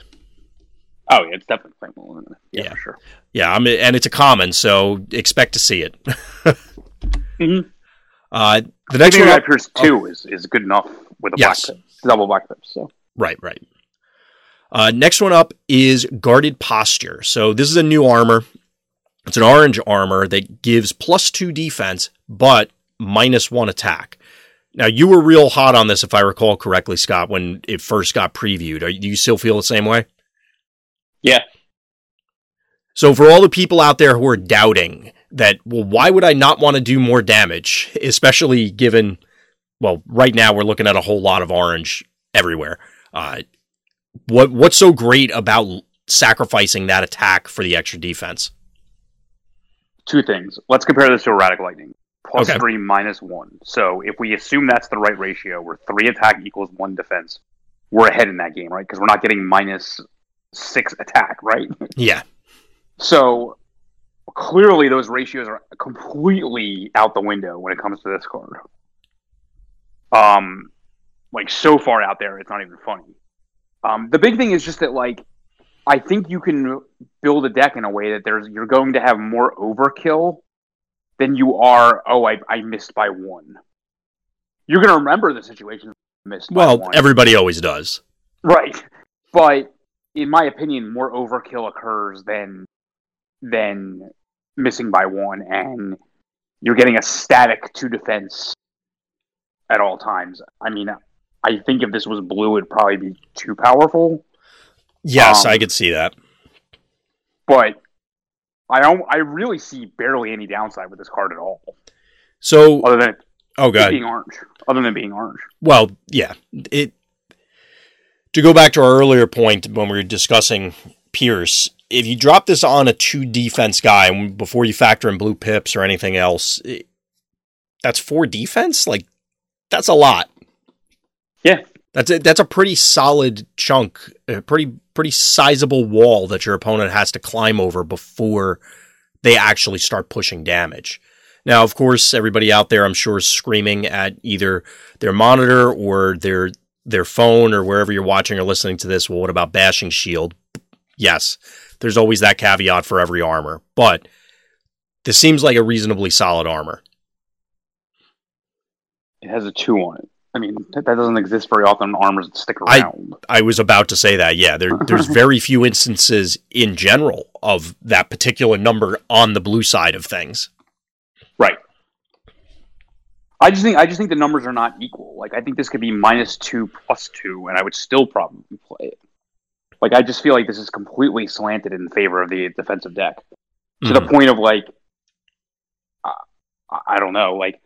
Oh yeah, it's definitely playable. Yeah, Yeah. for sure. Yeah, I mean, and it's a common, so expect to see it. Mhm. Uh, the next Maybe one, Guy Pierce two is, is good enough with a Yes. black pip, double black pip. So right, right. Uh, next one up is guarded posture. So this is a new armor. It's an orange armor that gives plus two defense, but minus one attack. Now you were real hot on this, if I recall correctly, Scott, when it first got previewed. Are, do you still feel the same way? Yeah. So for all the people out there who are doubting that, well, why would I not want to do more damage, especially given, well, right now we're looking at a whole lot of orange everywhere. Uh, what what's so great about sacrificing that attack for the extra defense? two things. Let's compare this to erratic lightning. Plus Okay. three minus one. So if we assume that's the right ratio, where three attack equals one defense, we're ahead in that game, right? Because we're not getting minus six attack, right? Yeah, So clearly those ratios are completely out the window when it comes to this card. Um, like so far out there, it's not even funny. Um, the big thing is just that like I think you can build a deck in a way that there's you're going to have more overkill than you are. Oh, I, I missed by one. You're going to remember the situation missed. well, everybody always does. Right. But in my opinion, more overkill occurs than than missing by one and you're getting a static two defense at all times. I mean, I think if this was blue it'd probably be too powerful, Yes, Um, I could see that. but I don't I really see barely any downside with this card at all. So, Other than oh god, being orange. Other than being orange. Well, yeah. It to go back to our earlier point when we were discussing Pierce, if you drop this on a two defense guy before you factor in blue pips or anything else, it, that's four defense. Like that's a lot. Yeah. That's a, that's a pretty solid chunk, a pretty pretty sizable wall that your opponent has to climb over before they actually start pushing damage. Now, of course, everybody out there, I'm sure, is screaming at either their monitor or their their phone or wherever you're watching or listening to this. Well, what about bashing shield? Yes, there's always that caveat for every armor, but this seems like a reasonably solid armor. It has a two on it. I mean, that, doesn't exist very often in armors that stick I- around. I was about to say that. Yeah, there, there's very few instances in general of that particular number on the blue side of things. Right. I just think I just think the numbers are not equal. Like I think this could be minus two plus two, and I would still probably play it. Like I just feel like this is completely slanted in favor of the defensive deck to Mhm. the point of like I, I don't know. Like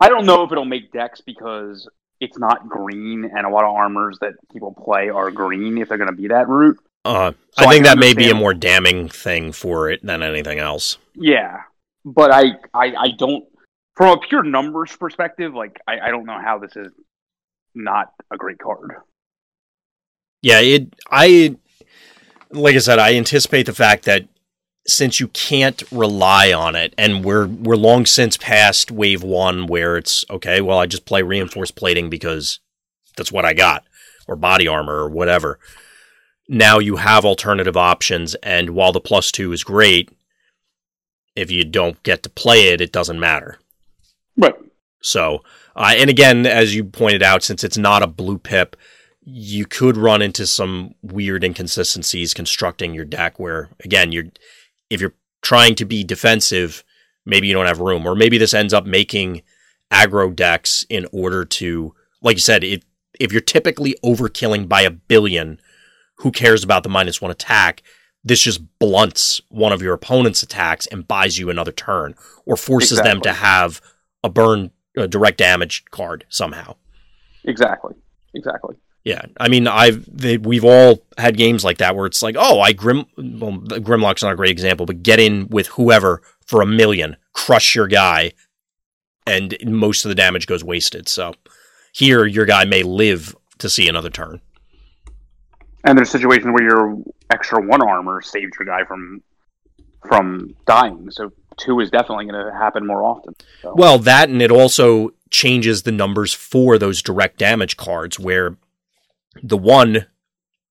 I don't know if it'll make decks because it's not green, and a lot of armors that people play are green if they're going to be that route. Uh, So I I think can that may be a more damning thing for it than anything else. Yeah, but I, I, I don't. From a pure numbers perspective, like I, I don't know how this is not a great card. Yeah, it. I like I said, I anticipate the fact that since you can't rely on it, and we're we're long since past wave one, where it's okay. Well, I just play reinforced plating because that's what I got, or body armor, or whatever. Now you have alternative options, and while the plus two is great, if you don't get to play it, it doesn't matter. Right. So, uh, and again, as you pointed out, since it's not a blue pip, you could run into some weird inconsistencies constructing your deck. Where again, you're if you're trying to be defensive, maybe you don't have room, or maybe this ends up making aggro decks in order to, like you said, it, if you're typically overkilling by a billion, who cares about the minus one attack? This just blunts one of your opponent's attacks and buys you another turn, or forces them to have a burn a direct damage card somehow. Exactly. Exactly. Yeah, I mean, I've they, we've all had games like that where it's like, oh, I grim well, the Grimlock's not a great example, but get in with whoever for a million, crush your guy, and most of the damage goes wasted. So here, your guy may live to see another turn. And there's situations where your extra one armor saves your guy from from dying. So two is definitely going to happen more often. So. Well, that and it also changes the numbers for those direct damage cards where the one,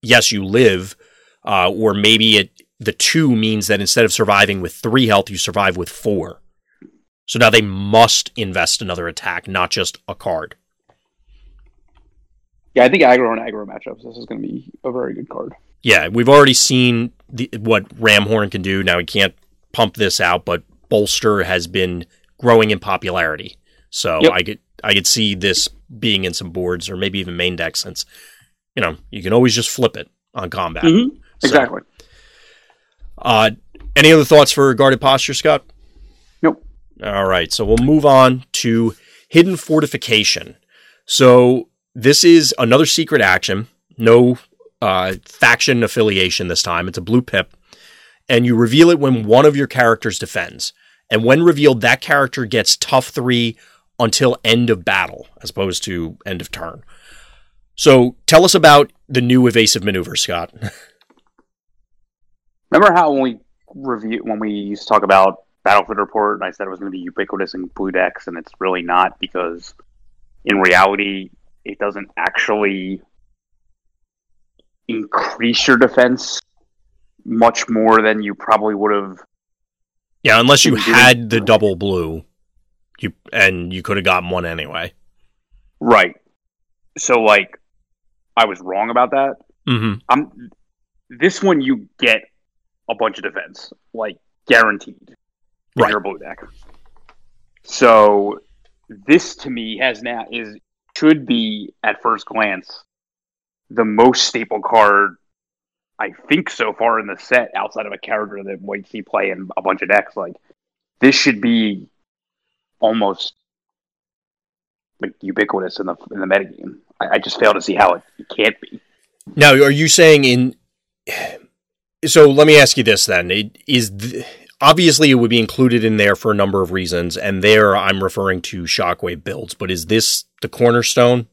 yes, you live, uh, or maybe it the two means that instead of surviving with three health, you survive with four. So now they must invest another attack, not just a card. yeah, I think aggro and aggro matchups. This is going to be a very good card. Yeah, we've already seen the, what Ramhorn can do. Now we can't pump this out, but Bolster has been growing in popularity. So Yep. I could I could see this being in some boards or maybe even main deck since you know you can always just flip it on combat. Mhm. So, Exactly. uh, any other thoughts for guarded posture, Scott? Nope. All right, so we'll move on to hidden fortification. So this is another secret action. No uh, faction affiliation this time. It's a blue pip, and you reveal it when one of your characters defends. And when revealed, that character gets tough three until end of battle, as opposed to end of turn. So tell us about the new evasive maneuver, Scott. Remember how when we review when we used to talk about Battlefield Report, and I said it was going to be ubiquitous in blue decks, and it's really not because in reality it doesn't actually increase your defense much more than you probably would have. Yeah, unless you had the double blue, you and you could have gotten one anyway. Right. So like, I was wrong about that. Mm-hmm. I'm this one you get a bunch of defense, like guaranteed in Right. your blue deck. So this to me has now is should be at first glance the most staple card I think so far in the set outside of a character that might see play in a bunch of decks. Like this should be almost like ubiquitous in the in the metagame. I, I just fail to see how it, it can't be. Now, are you saying in? So let me ask you this then: it, Is th- obviously it would be included in there for a number of reasons, and there I'm referring to Shockwave builds. But is this the cornerstone?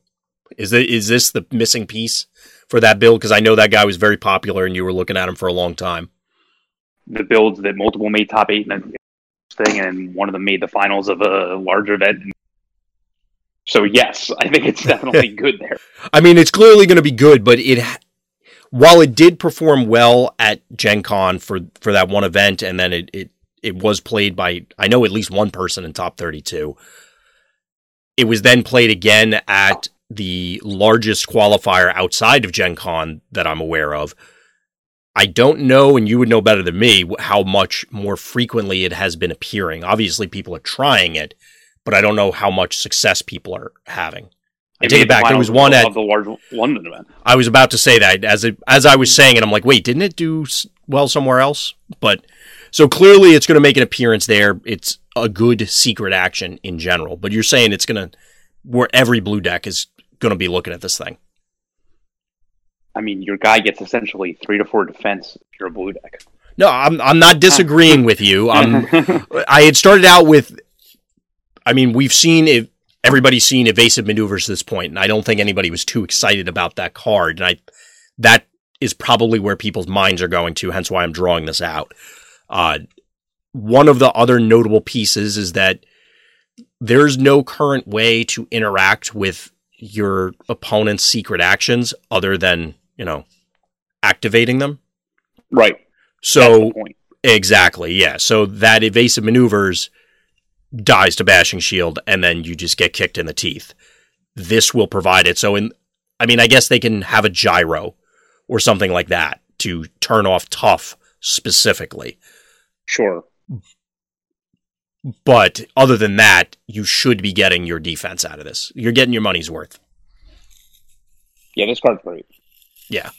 Is it is this the missing piece for that build? Because I know that guy was very popular, and you were looking at him for a long time. the builds that multiple made top eight in a thing, and one of them made the finals of a large event. So yes, I think it's definitely good there. I mean, it's clearly going to be good, but it while it did perform well at Gen Con for for that one event, and then it it it was played by I know at least one person in top thirty two. It was then played again at the largest qualifier outside of Gen Con that I'm aware of. I don't know, and you would know better than me, how much more frequently it has been appearing. Obviously, people are trying it, but I don't know how much success people are having. I It take it back. There was one at. the large London event. I was about to say that as it, as I was saying it, I'm like, wait, didn't it do well somewhere else? But so clearly, it's going to make an appearance there. It's a good secret action in general. But you're saying it's going to where every blue deck is going to be looking at this thing. I mean, your guy gets essentially three to four defense if you're a blue deck. No, I'm I'm not disagreeing with you. I'm I had started out with, I mean, we've seen it. Everybody's seen evasive maneuvers to this point, and I don't think anybody was too excited about that card. And I, that is probably where people's minds are going to. Hence why I'm drawing this out. Uh, one of the other notable pieces is that there's no current way to interact with your opponent's secret actions other than you know activating them. right. So That's the point. Exactly, yeah. So that evasive maneuvers dies to bashing shield, and then you just get kicked in the teeth. This will provide it. So, in, I mean, I guess they can have a gyro or something like that to turn off tough specifically. Sure. But other than that, you should be getting your defense out of this. You're getting your money's worth. Yeah, this card's great. Yeah.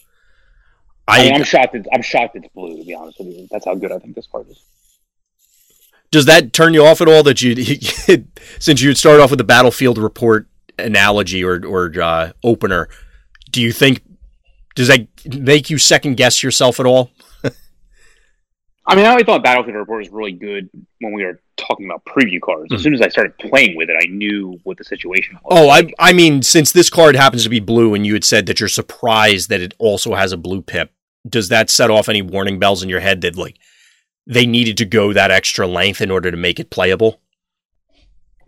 I, I, mean, I'm shocked. It's, I'm shocked it's blue. To be honest with you, that's how good I think this card is. does that turn you off at all that you since you'd start off with the battlefield report analogy or or uh, opener do you think does that make you second guess yourself at all I mean, I always thought Battlefield Report was really good when we were talking about preview cards. As Mhm. soon as I started playing with it, I knew what the situation was. oh i i mean since this card happens to be blue and you had said that you're surprised that it also has a blue pip does that set off any warning bells in your head that like they needed to go that extra length in order to make it playable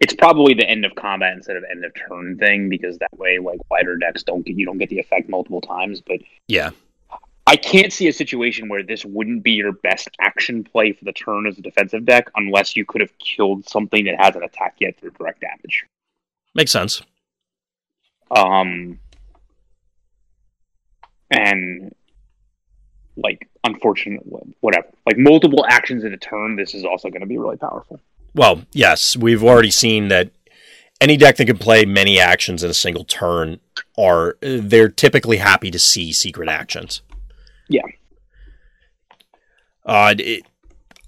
it's probably the end of combat instead of end of turn thing because that way, like wider decks don't get you don't get the effect multiple times. But yeah I can't see a situation where this wouldn't be your best action play for the turn as a defensive deck unless you could have killed something that hasn't attacked yet through direct damage. makes sense Um, and like unfortunate, whatever. Like multiple actions in a turn, this is also going to be really powerful. Well, yes, we've already seen that any deck that can play many actions in a single turn are they're typically happy to see secret actions. Yeah. Uh, it,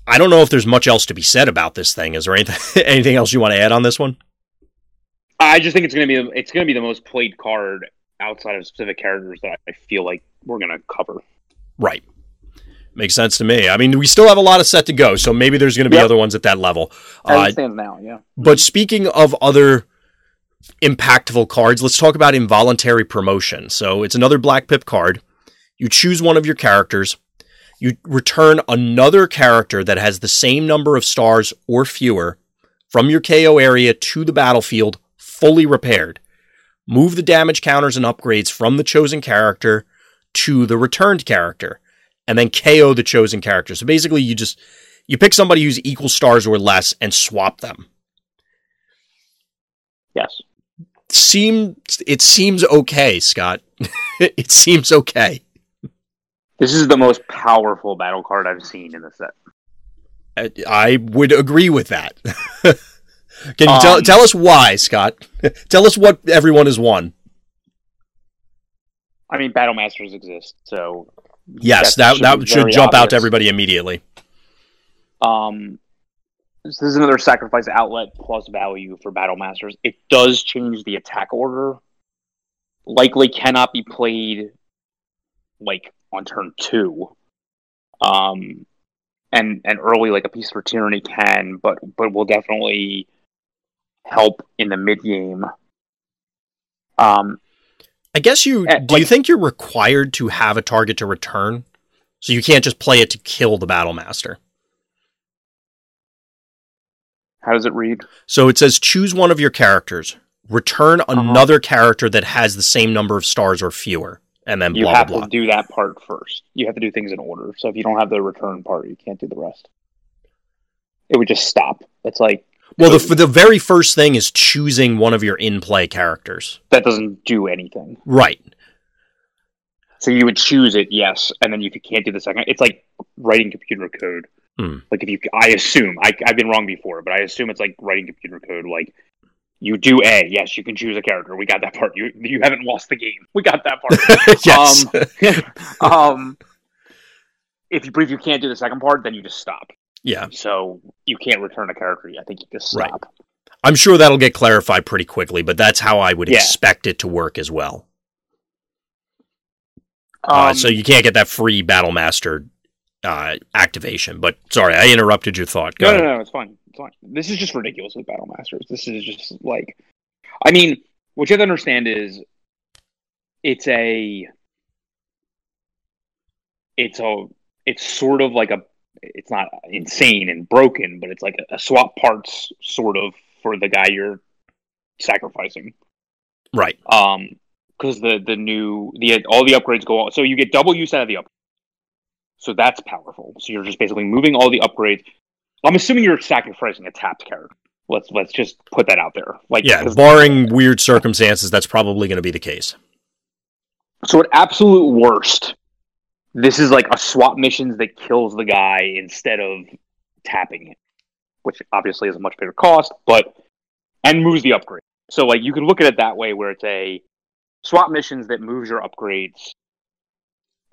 I don't know if there's much else to be said about this thing. Is there anything anything else you want to add on this one? I just think it's going to be it's going to be the most played card outside of specific characters that I feel like we're going to cover. Right. Makes sense to me. I mean, we still have a lot of set to go, so maybe there's going to be Yep. other ones at that level. As Uh, stands now, yeah. But speaking of other impactful cards, let's talk about involuntary promotion. So it's another black pip card. You choose one of your characters. You return another character that has the same number of stars or fewer from your KO area to the battlefield, fully repaired. Move the damage counters and upgrades from the chosen character to the returned character, and then KO the chosen character. So basically, you just you pick somebody who's equal stars or less and swap them Yes. seem it seems okay, Scott. it seems okay. This is the most powerful battle card I've seen in the set. I, I would agree with that. Can you tell Um, tell us why, Scott? tell us what everyone has won. I mean, Battle Masters exist, so Yes, that that that should jump out to everybody immediately. Um, this is another sacrifice outlet plus value for Battle Masters. It does change the attack order. Likely cannot be played like on turn two. Um, and and early like a piece for tyranny can, but but will definitely help in the mid game. Um, I guess you Eh, do you think you're required to have a target to return? So you can't just play it to kill the battle master. how does it read? So it says choose one of your characters, return Uh-huh. another character that has the same number of stars or fewer, and then You blah have blah blah. to do that part first. You have to do things in order. So if you don't have the return part, you can't do the rest. It would just stop. It's like Well, the the very first thing is choosing one of your in-play characters. that doesn't do anything. Right. So you would choose it, yes, and then you can't do the second. It's like writing computer code. Hmm. Like if you, I assume I, I've been wrong before, but I assume it's like writing computer code. Like you do A, yes, you can choose a character. We got that part. You you haven't lost the game. We got that part. yes. Um, um, if you if you can't do the second part, then you just stop. yeah. So you can't return a character. I think you just Right. stop. I'm sure that'll get clarified pretty quickly, but that's how I would Yeah. expect it to work as well. Uh, Um, so you can't get that free Battle Master uh, activation. But sorry, I interrupted your thought. Go no, no, ahead. no. It's fine. This is just ridiculous with Battle Masters. This is just like, I mean, what you have to understand is, it's a, it's a, it's sort of like a, it's not insane and broken, but it's like a, a swap parts sort of for the guy you're sacrificing. Right. Um, because the the new the all the upgrades go on, so you get double use out of the upgrades. So that's powerful. So you're just basically moving all the upgrades. I'm assuming you're sacrificing a tapped character. Let's let's just put that out there. Like Yeah. Barring weird circumstances, that's probably going to be the case. So at absolute worst, this is like a swap missions that kills the guy instead of tapping it, which obviously is a much bigger cost, but and moves the upgrade. So like you can look at it that way, where it's a swap missions that moves your upgrades.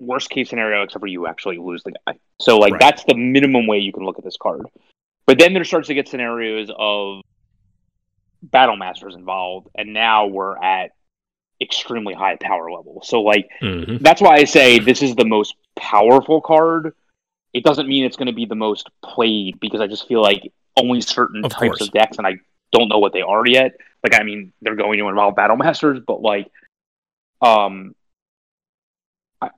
Worst case scenario, except for you actually lose the guy. So like Right. that's the minimum way you can look at this card. But then there starts to get scenarios of battle masters involved, and now we're at extremely high power level. So like hmm that's why I say this is the most powerful card. It doesn't mean it's going to be the most played because I just feel like only certain Of types course. of decks, and I don't know what they are yet. Like, I mean, they're going to involve Battle Masters, but like, um,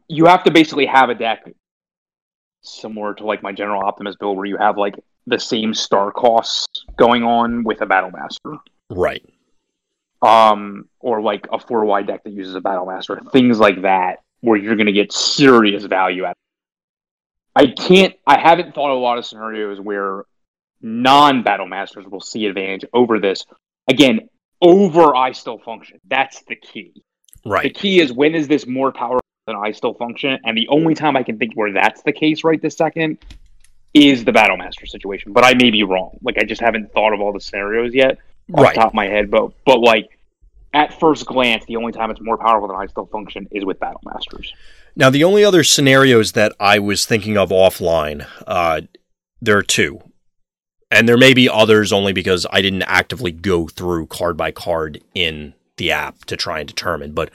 you have to basically have a deck similar to like my General Optimus build, where you have like the same star costs going on with a Battle Master Right. um, or like a four wide deck that uses a battle master, things like that, where you're going to get serious value out. I can't. I haven't thought of a lot of scenarios where non battle masters will see advantage over this. Again, over I still function. That's the key. Right. The key is when is this more powerful than I still function? And the only time I can think where that's the case right this second is the battle master situation. But I may be wrong. Like I just haven't thought of all the scenarios yet off Right. the top of my head, but but like at first glance, the only time it's more powerful than I still function is with Battle Masters. Now, the only other scenarios that I was thinking of offline, uh, there are two. And there may be others only because I didn't actively go through card by card in the app to try and determine. But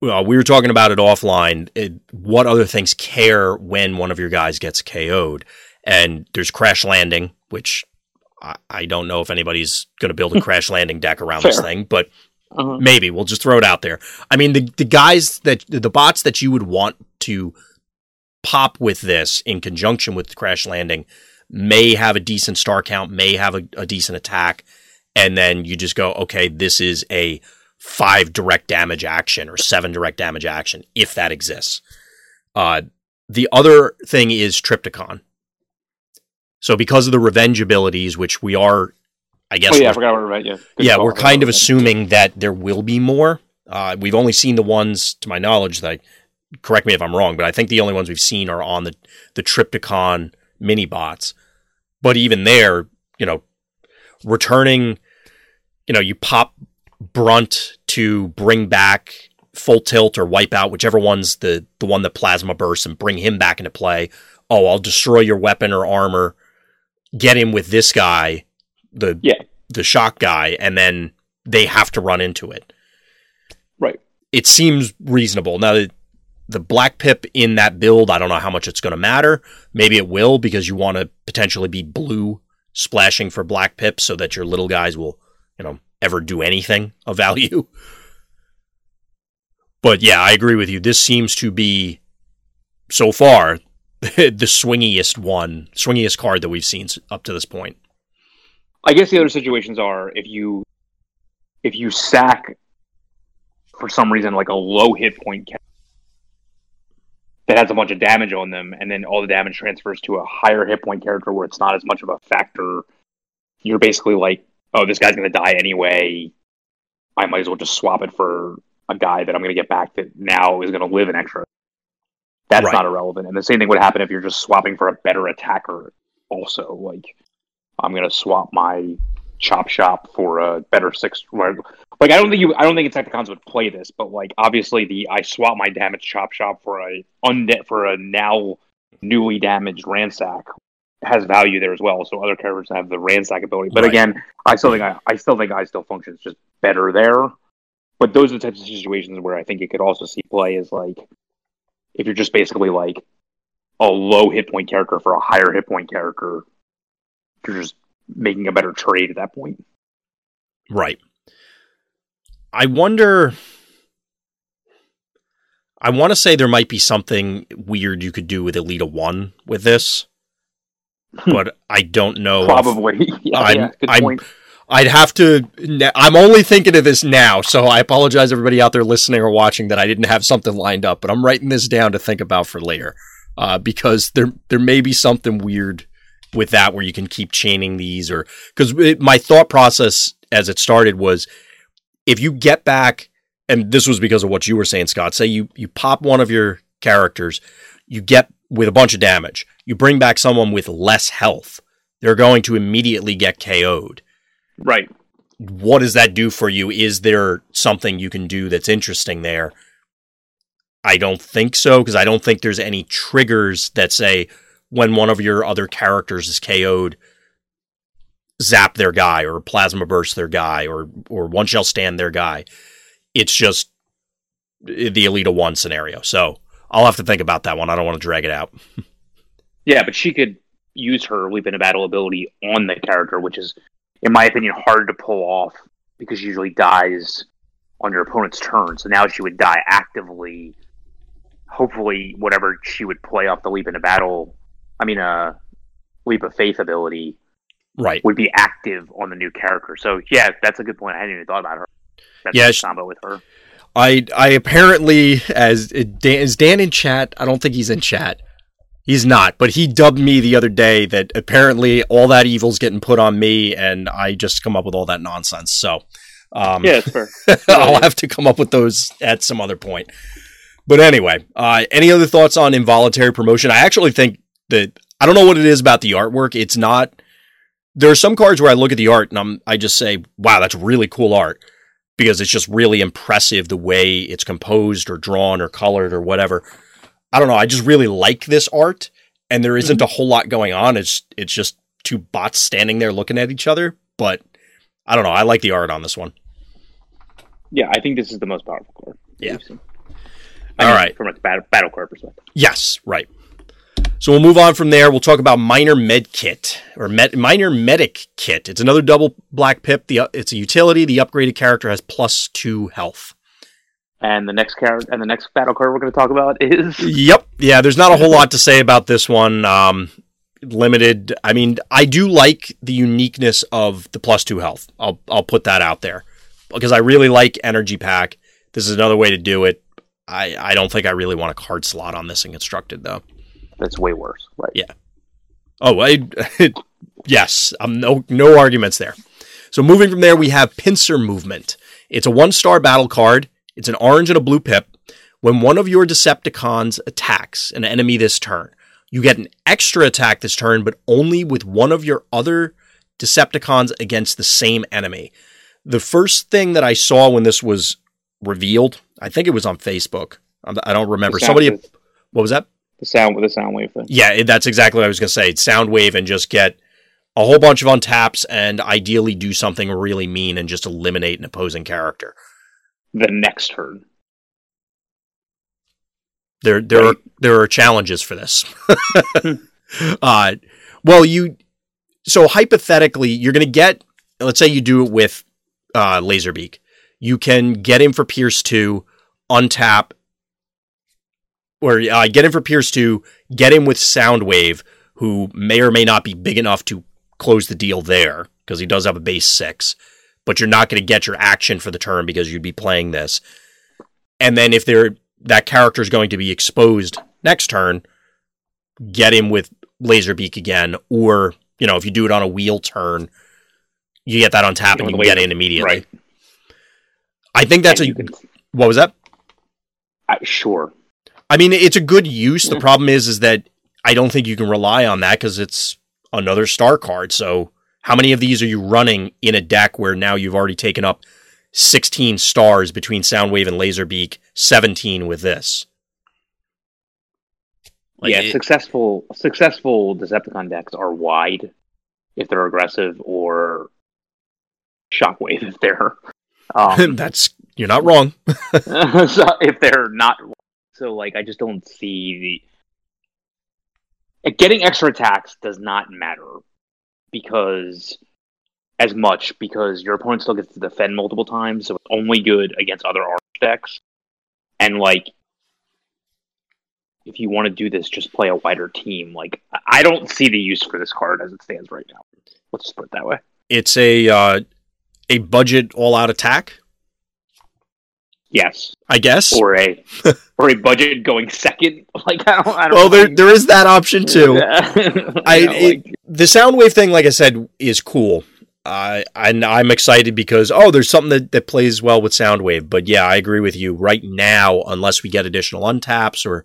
well, we were talking about it offline. It, what other things care when one of your guys gets KO'd? And there's crash landing, which I, I don't know if anybody's going to build a crash landing deck around this thing, but Uh-huh. Maybe we'll just throw it out there. I mean, the the guys that the bots that you would want to pop with this in conjunction with crash landing may have a decent star count, may have a, a decent attack, and then you just go, okay, this is a five direct damage action or seven direct damage action if that exists. Uh, the other thing is Trypticon. So because of the revenge abilities, which we are, I guess, Oh yeah, we're I forgot yeah. Good yeah, call. we're kind of assuming that there will be more. Uh, we've only seen the ones, to my knowledge, that correct me if I'm wrong, but I think the only ones we've seen are on the the Trypticon mini bots. But even there, you know, returning, you know, you pop Brunt to bring back full tilt or wipe out whichever one's the the one that plasma bursts and bring him back into play. Oh, I'll destroy your weapon or armor, get him with this guy, the Yeah. the shock guy, and then they have to run into it. Right. It seems reasonable. Now the, the black pip in that build, I don't know how much it's going to matter. Maybe it will because you want to potentially be blue splashing for black pip so that your little guys will, you know, ever do anything of value. But yeah, I agree with you. This seems to be so far the swingiest one, swingiest card that we've seen up to this point. I guess the other situations are if you if you sack for some reason like a low hit point that has a bunch of damage on them, and then all the damage transfers to a higher hit point character where it's not as much of a factor. You're basically like, oh, this guy's going to die anyway. I might as well just swap it for a guy that I'm going to get back that now is going to live an extra. That's Right. not irrelevant. And the same thing would happen if you're just swapping for a better attacker. Also, like I'm gonna swap my chop shop for a better six. Like I don't think you. I don't think Insecticons would play this, but like obviously the I swap my damaged chop shop for a undead for a now newly damaged ransack has value there as well. So other characters have the ransack ability. But Right. again, I still think I, I still think I still functions just better there. But those are the types of situations where I think you could also see play is like if you're just basically like a low hit point character for a higher hit point character, you're just making a better trade at that point. Right. I wonder. I want to say there might be something weird you could do with Elita 1 with this, but I don't know. if- Probably. yeah, I'm- yeah, good I'm- point. I'd have to. I'm only thinking of this now, so I apologize, everybody out there listening or watching, that I didn't have something lined up. But I'm writing this down to think about for later, uh, because there there may be something weird with that where you can keep chaining these, or because my thought process as it started was, if you get back, and this was because of what you were saying, Scott. Say you you pop one of your characters, you get with a bunch of damage, you bring back someone with less health, they're going to immediately get KO'd Right. what does that do for you? Is there something you can do that's interesting there? I don't think so because I don't think there's any triggers that say when one of your other characters is KO'd, zap their guy or plasma burst their guy or or one shell stand their guy. It's just the Elita one scenario. So I'll have to think about that one. I don't want to drag it out. Yeah, but she could use her leap into battle ability on the character, which is, in my opinion, hard to pull off because she usually dies on your opponent's turn. So now she would die actively. Hopefully, whatever she would play off the leap into battle, I mean, uh, leap of faith ability Right. would be active on the new character. So yeah, that's a good point. I hadn't even thought about her. That's Yeah, a she- combo with her. I I apparently as Dan, is Dan in chat. I don't think he's in chat. He's not, but he dubbed me the other day that apparently all that evil's getting put on me, and I just come up with all that nonsense. So, um, Yeah, it's fair. I'll have to come up with those at some other point. But anyway, uh, any other thoughts on involuntary promotion? I actually think that I don't know what it is about the artwork. It's not. There are some cards where I look at the art and I'm I just say, "Wow, that's really cool art," because it's just really impressive the way it's composed or drawn or colored or whatever. I don't know. I just really like this art, and there isn't mm-hmm. a whole lot going on. It's it's just two bots standing there looking at each other. But I don't know. I like the art on this one. yeah, I think this is the most powerful card. Yeah. All right. from a battle, battle card perspective. Yes, right. So we'll move on from there. We'll talk about minor med kit or med, minor medic kit. It's another double black pip. The it's a utility. The upgraded character has plus two health. And the next character and the next battle card we're going to talk about is Yep. Yeah. There's not a whole lot to say about this one. Um, limited. I mean, I do like the uniqueness of the plus two health. I'll I'll put that out there because I really like energy pack. This is another way to do it. I I don't think I really want a card slot on this in constructed though. That's way worse. Right. Yeah. Oh, I yes, um, no no arguments there. So moving from there, we have Pincer Movement. It's a one-star battle card. It's an orange and a blue pip. When one of your Decepticons attacks an enemy this turn, you get an extra attack this turn, but only with one of your other Decepticons against the same enemy. The first thing that I saw when this was revealed, I think it was on Facebook. I don't remember. Somebody, what was that? The sound with the Soundwave thing. Yeah, that's exactly what I was going to say. Soundwave and just get a whole bunch of untaps and ideally do something really mean and just eliminate an opposing character. The next turn. There, there Right. are there are challenges for this. uh, well, you so hypothetically, you're going to get. Let's say you do it with uh, Laserbeak. You can get him for Pierce two, untap, or uh, get him for Pierce two, get him with Soundwave, who may or may not be big enough to close the deal there because he does have a base six, but you're not going to get your action for the turn because you'd be playing this. And then if there that character is going to be exposed next turn, get him with Laserbeak again, or you know if you do it on a wheel turn, you get that on tap and you can get in immediately. Right. I think that's And a you can, what was that? I, sure. I mean, it's a good use. The problem is, is that I don't think you can rely on that because it's another star card. So, how many of these are you running in a deck where now you've already taken up 16 stars between Soundwave and Laserbeak, 17 with this? Like yeah, it, successful successful Decepticon decks are wide if they're aggressive, or Shockwave if they're. Um, That's you're not wrong. so if they're not, so like I just don't see the getting extra attacks does not matter because as much because your opponent still gets to defend multiple times, so it's only good against other orange decks. And like if you want to do this, just play a wider team. Like I don't see the use for this card as it stands right now. Let's just put it that way. It's a uh, a budget all out attack. Yes, I guess, or a or a budget going second. Like I don't. I don't well, there there is that option too. I know, it, like, the Soundwave thing, like I said, is cool. Uh, and I'm excited because oh, there's something that, that plays well with Soundwave. But yeah, I agree with you. Right now, unless we get additional untaps or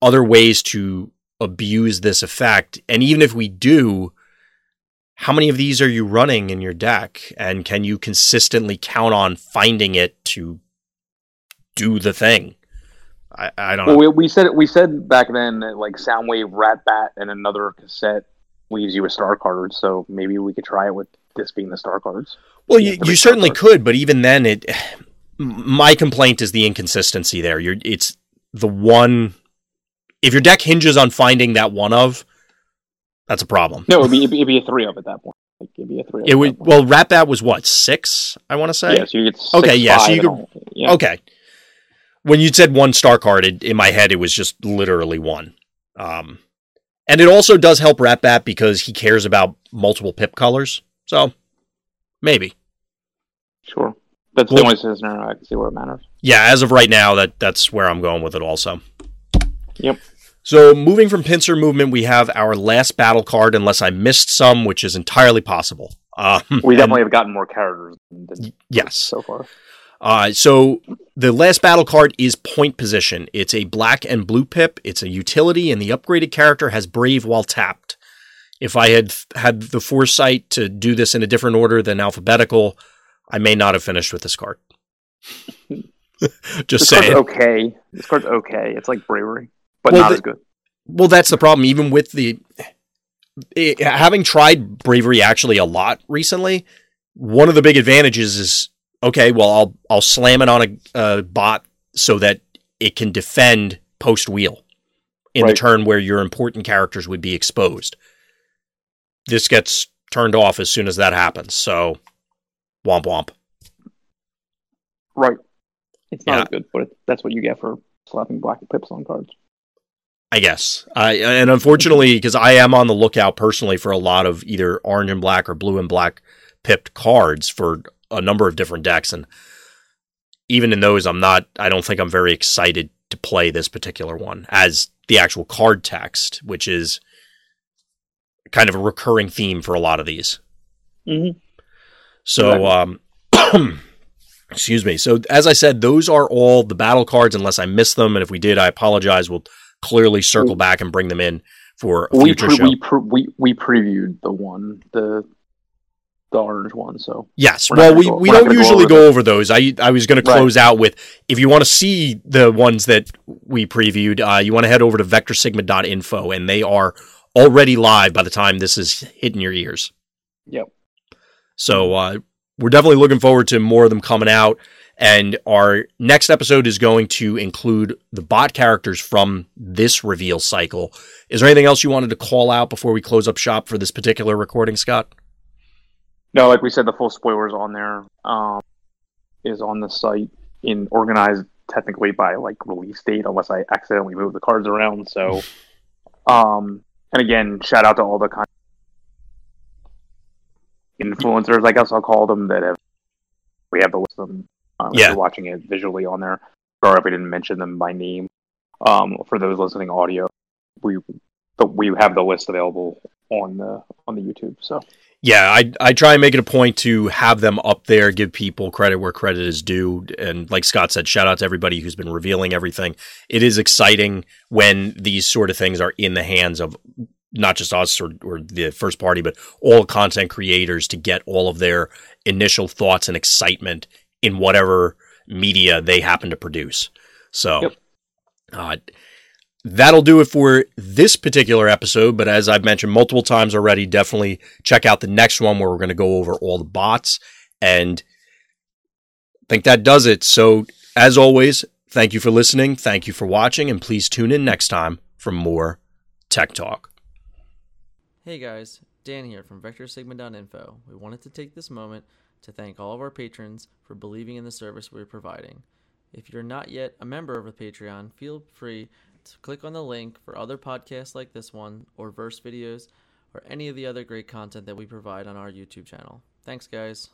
other ways to abuse this effect. And even if we do, how many of these are you running in your deck? And can you consistently count on finding it to do the thing? I, I don't well, know. We, we said we said back then that like Soundwave, Ratbat, and another cassette leaves you a star card So maybe we could try it with this being the star cards. Well, you, you certainly cards. could, but even then, it. My complaint is the inconsistency there. You're it's the one if your deck hinges on finding that one of, that's a problem. No, it'd be, it'd be a three of at that point. Like, it'd be a three. It would. Well, Ratbat was what six? I want to say. Yeah, so you get six, okay. Yeah, so you could. Yeah. Okay. When you said one star card, it, in my head it was just literally one. Um, and it also does help Ratbat because he cares about multiple pip colors. So maybe. Sure. That's well, the only scenario I can see where it matters. Yeah, as of right now, that that's where I'm going with it. Also. Yep. So moving from pincer movement, we have our last battle card, unless I missed some, which is entirely possible. Um, we definitely and, have gotten more characters than yes so far. Uh, so the last battle card is point position. It's a black and blue pip. It's a utility, and the upgraded character has brave while tapped. If I had had the foresight to do this in a different order than alphabetical, I may not have finished with this card. Just this saying. okay. This card's okay. It's like bravery but well, not the, as good. Well, that's the problem. Even with the it, having tried bravery actually a lot recently, one of the big advantages is okay. Well, I'll I'll slam it on a, a bot so that it can defend post wheel in right. the turn where your important characters would be exposed. This gets turned off as soon as that happens. So, womp womp. Right. It's not yeah. as good, but that's what you get for slapping black pips on cards. I guess. I and unfortunately, because I am on the lookout personally for a lot of either orange and black or blue and black pipped cards for a number of different decks, and even in those, I'm not. I don't think I'm very excited to play this particular one as the actual card text, which is kind of a recurring theme for a lot of these. Mm-hmm. So, um, excuse me. So, as I said, those are all the battle cards, unless I missed them, and if we did, I apologize. We'll clearly circle back and bring them in for a future we show. We, pre- we we previewed the one the the orange one. So yes, well we, go, we don't usually go over, go over those. I I was going to close right. out with if you want to see the ones that we previewed, uh, you want to head over to vectorsigma.info and they are already live by the time this is hitting your ears. Yep. So uh, we're definitely looking forward to more of them coming out. And our next episode is going to include the bot characters from this reveal cycle. Is there anything else you wanted to call out before we close up shop for this particular recording, Scott? No, like we said, the full spoilers on there um, is on the site in organized technically by like release date, unless I accidentally move the cards around. So, um, and again, shout out to all the kind influencers, I guess I'll call them, that have we have the list of them um, yeah. If you're watching it visually on there. Sorry if we didn't mention them by name. Um, for those listening audio, we but we have the list available on the on the YouTube. So yeah, I I try and make it a point to have them up there, give people credit where credit is due, and like Scott said, shout out to everybody who's been revealing everything. It is exciting when these sort of things are in the hands of not just us or, or the first party, but all content creators to get all of their initial thoughts and excitement in whatever media they happen to produce. So, Yep. uh, that'll do it for this particular episode. But as I've mentioned multiple times already, definitely check out the next one where we're going to go over all the bots. And I think that does it. So, as always, thank you for listening. Thank you for watching. And please tune in next time for more Tech Talk. Hey guys, Dan here from VectorSigma.info. We wanted to take this moment to thank all of our patrons for believing in the service we're providing. If you're not yet a member of the Patreon, feel free to click on the link for other podcasts like this one, or verse videos, or any of the other great content that we provide on our YouTube channel. Thanks, guys.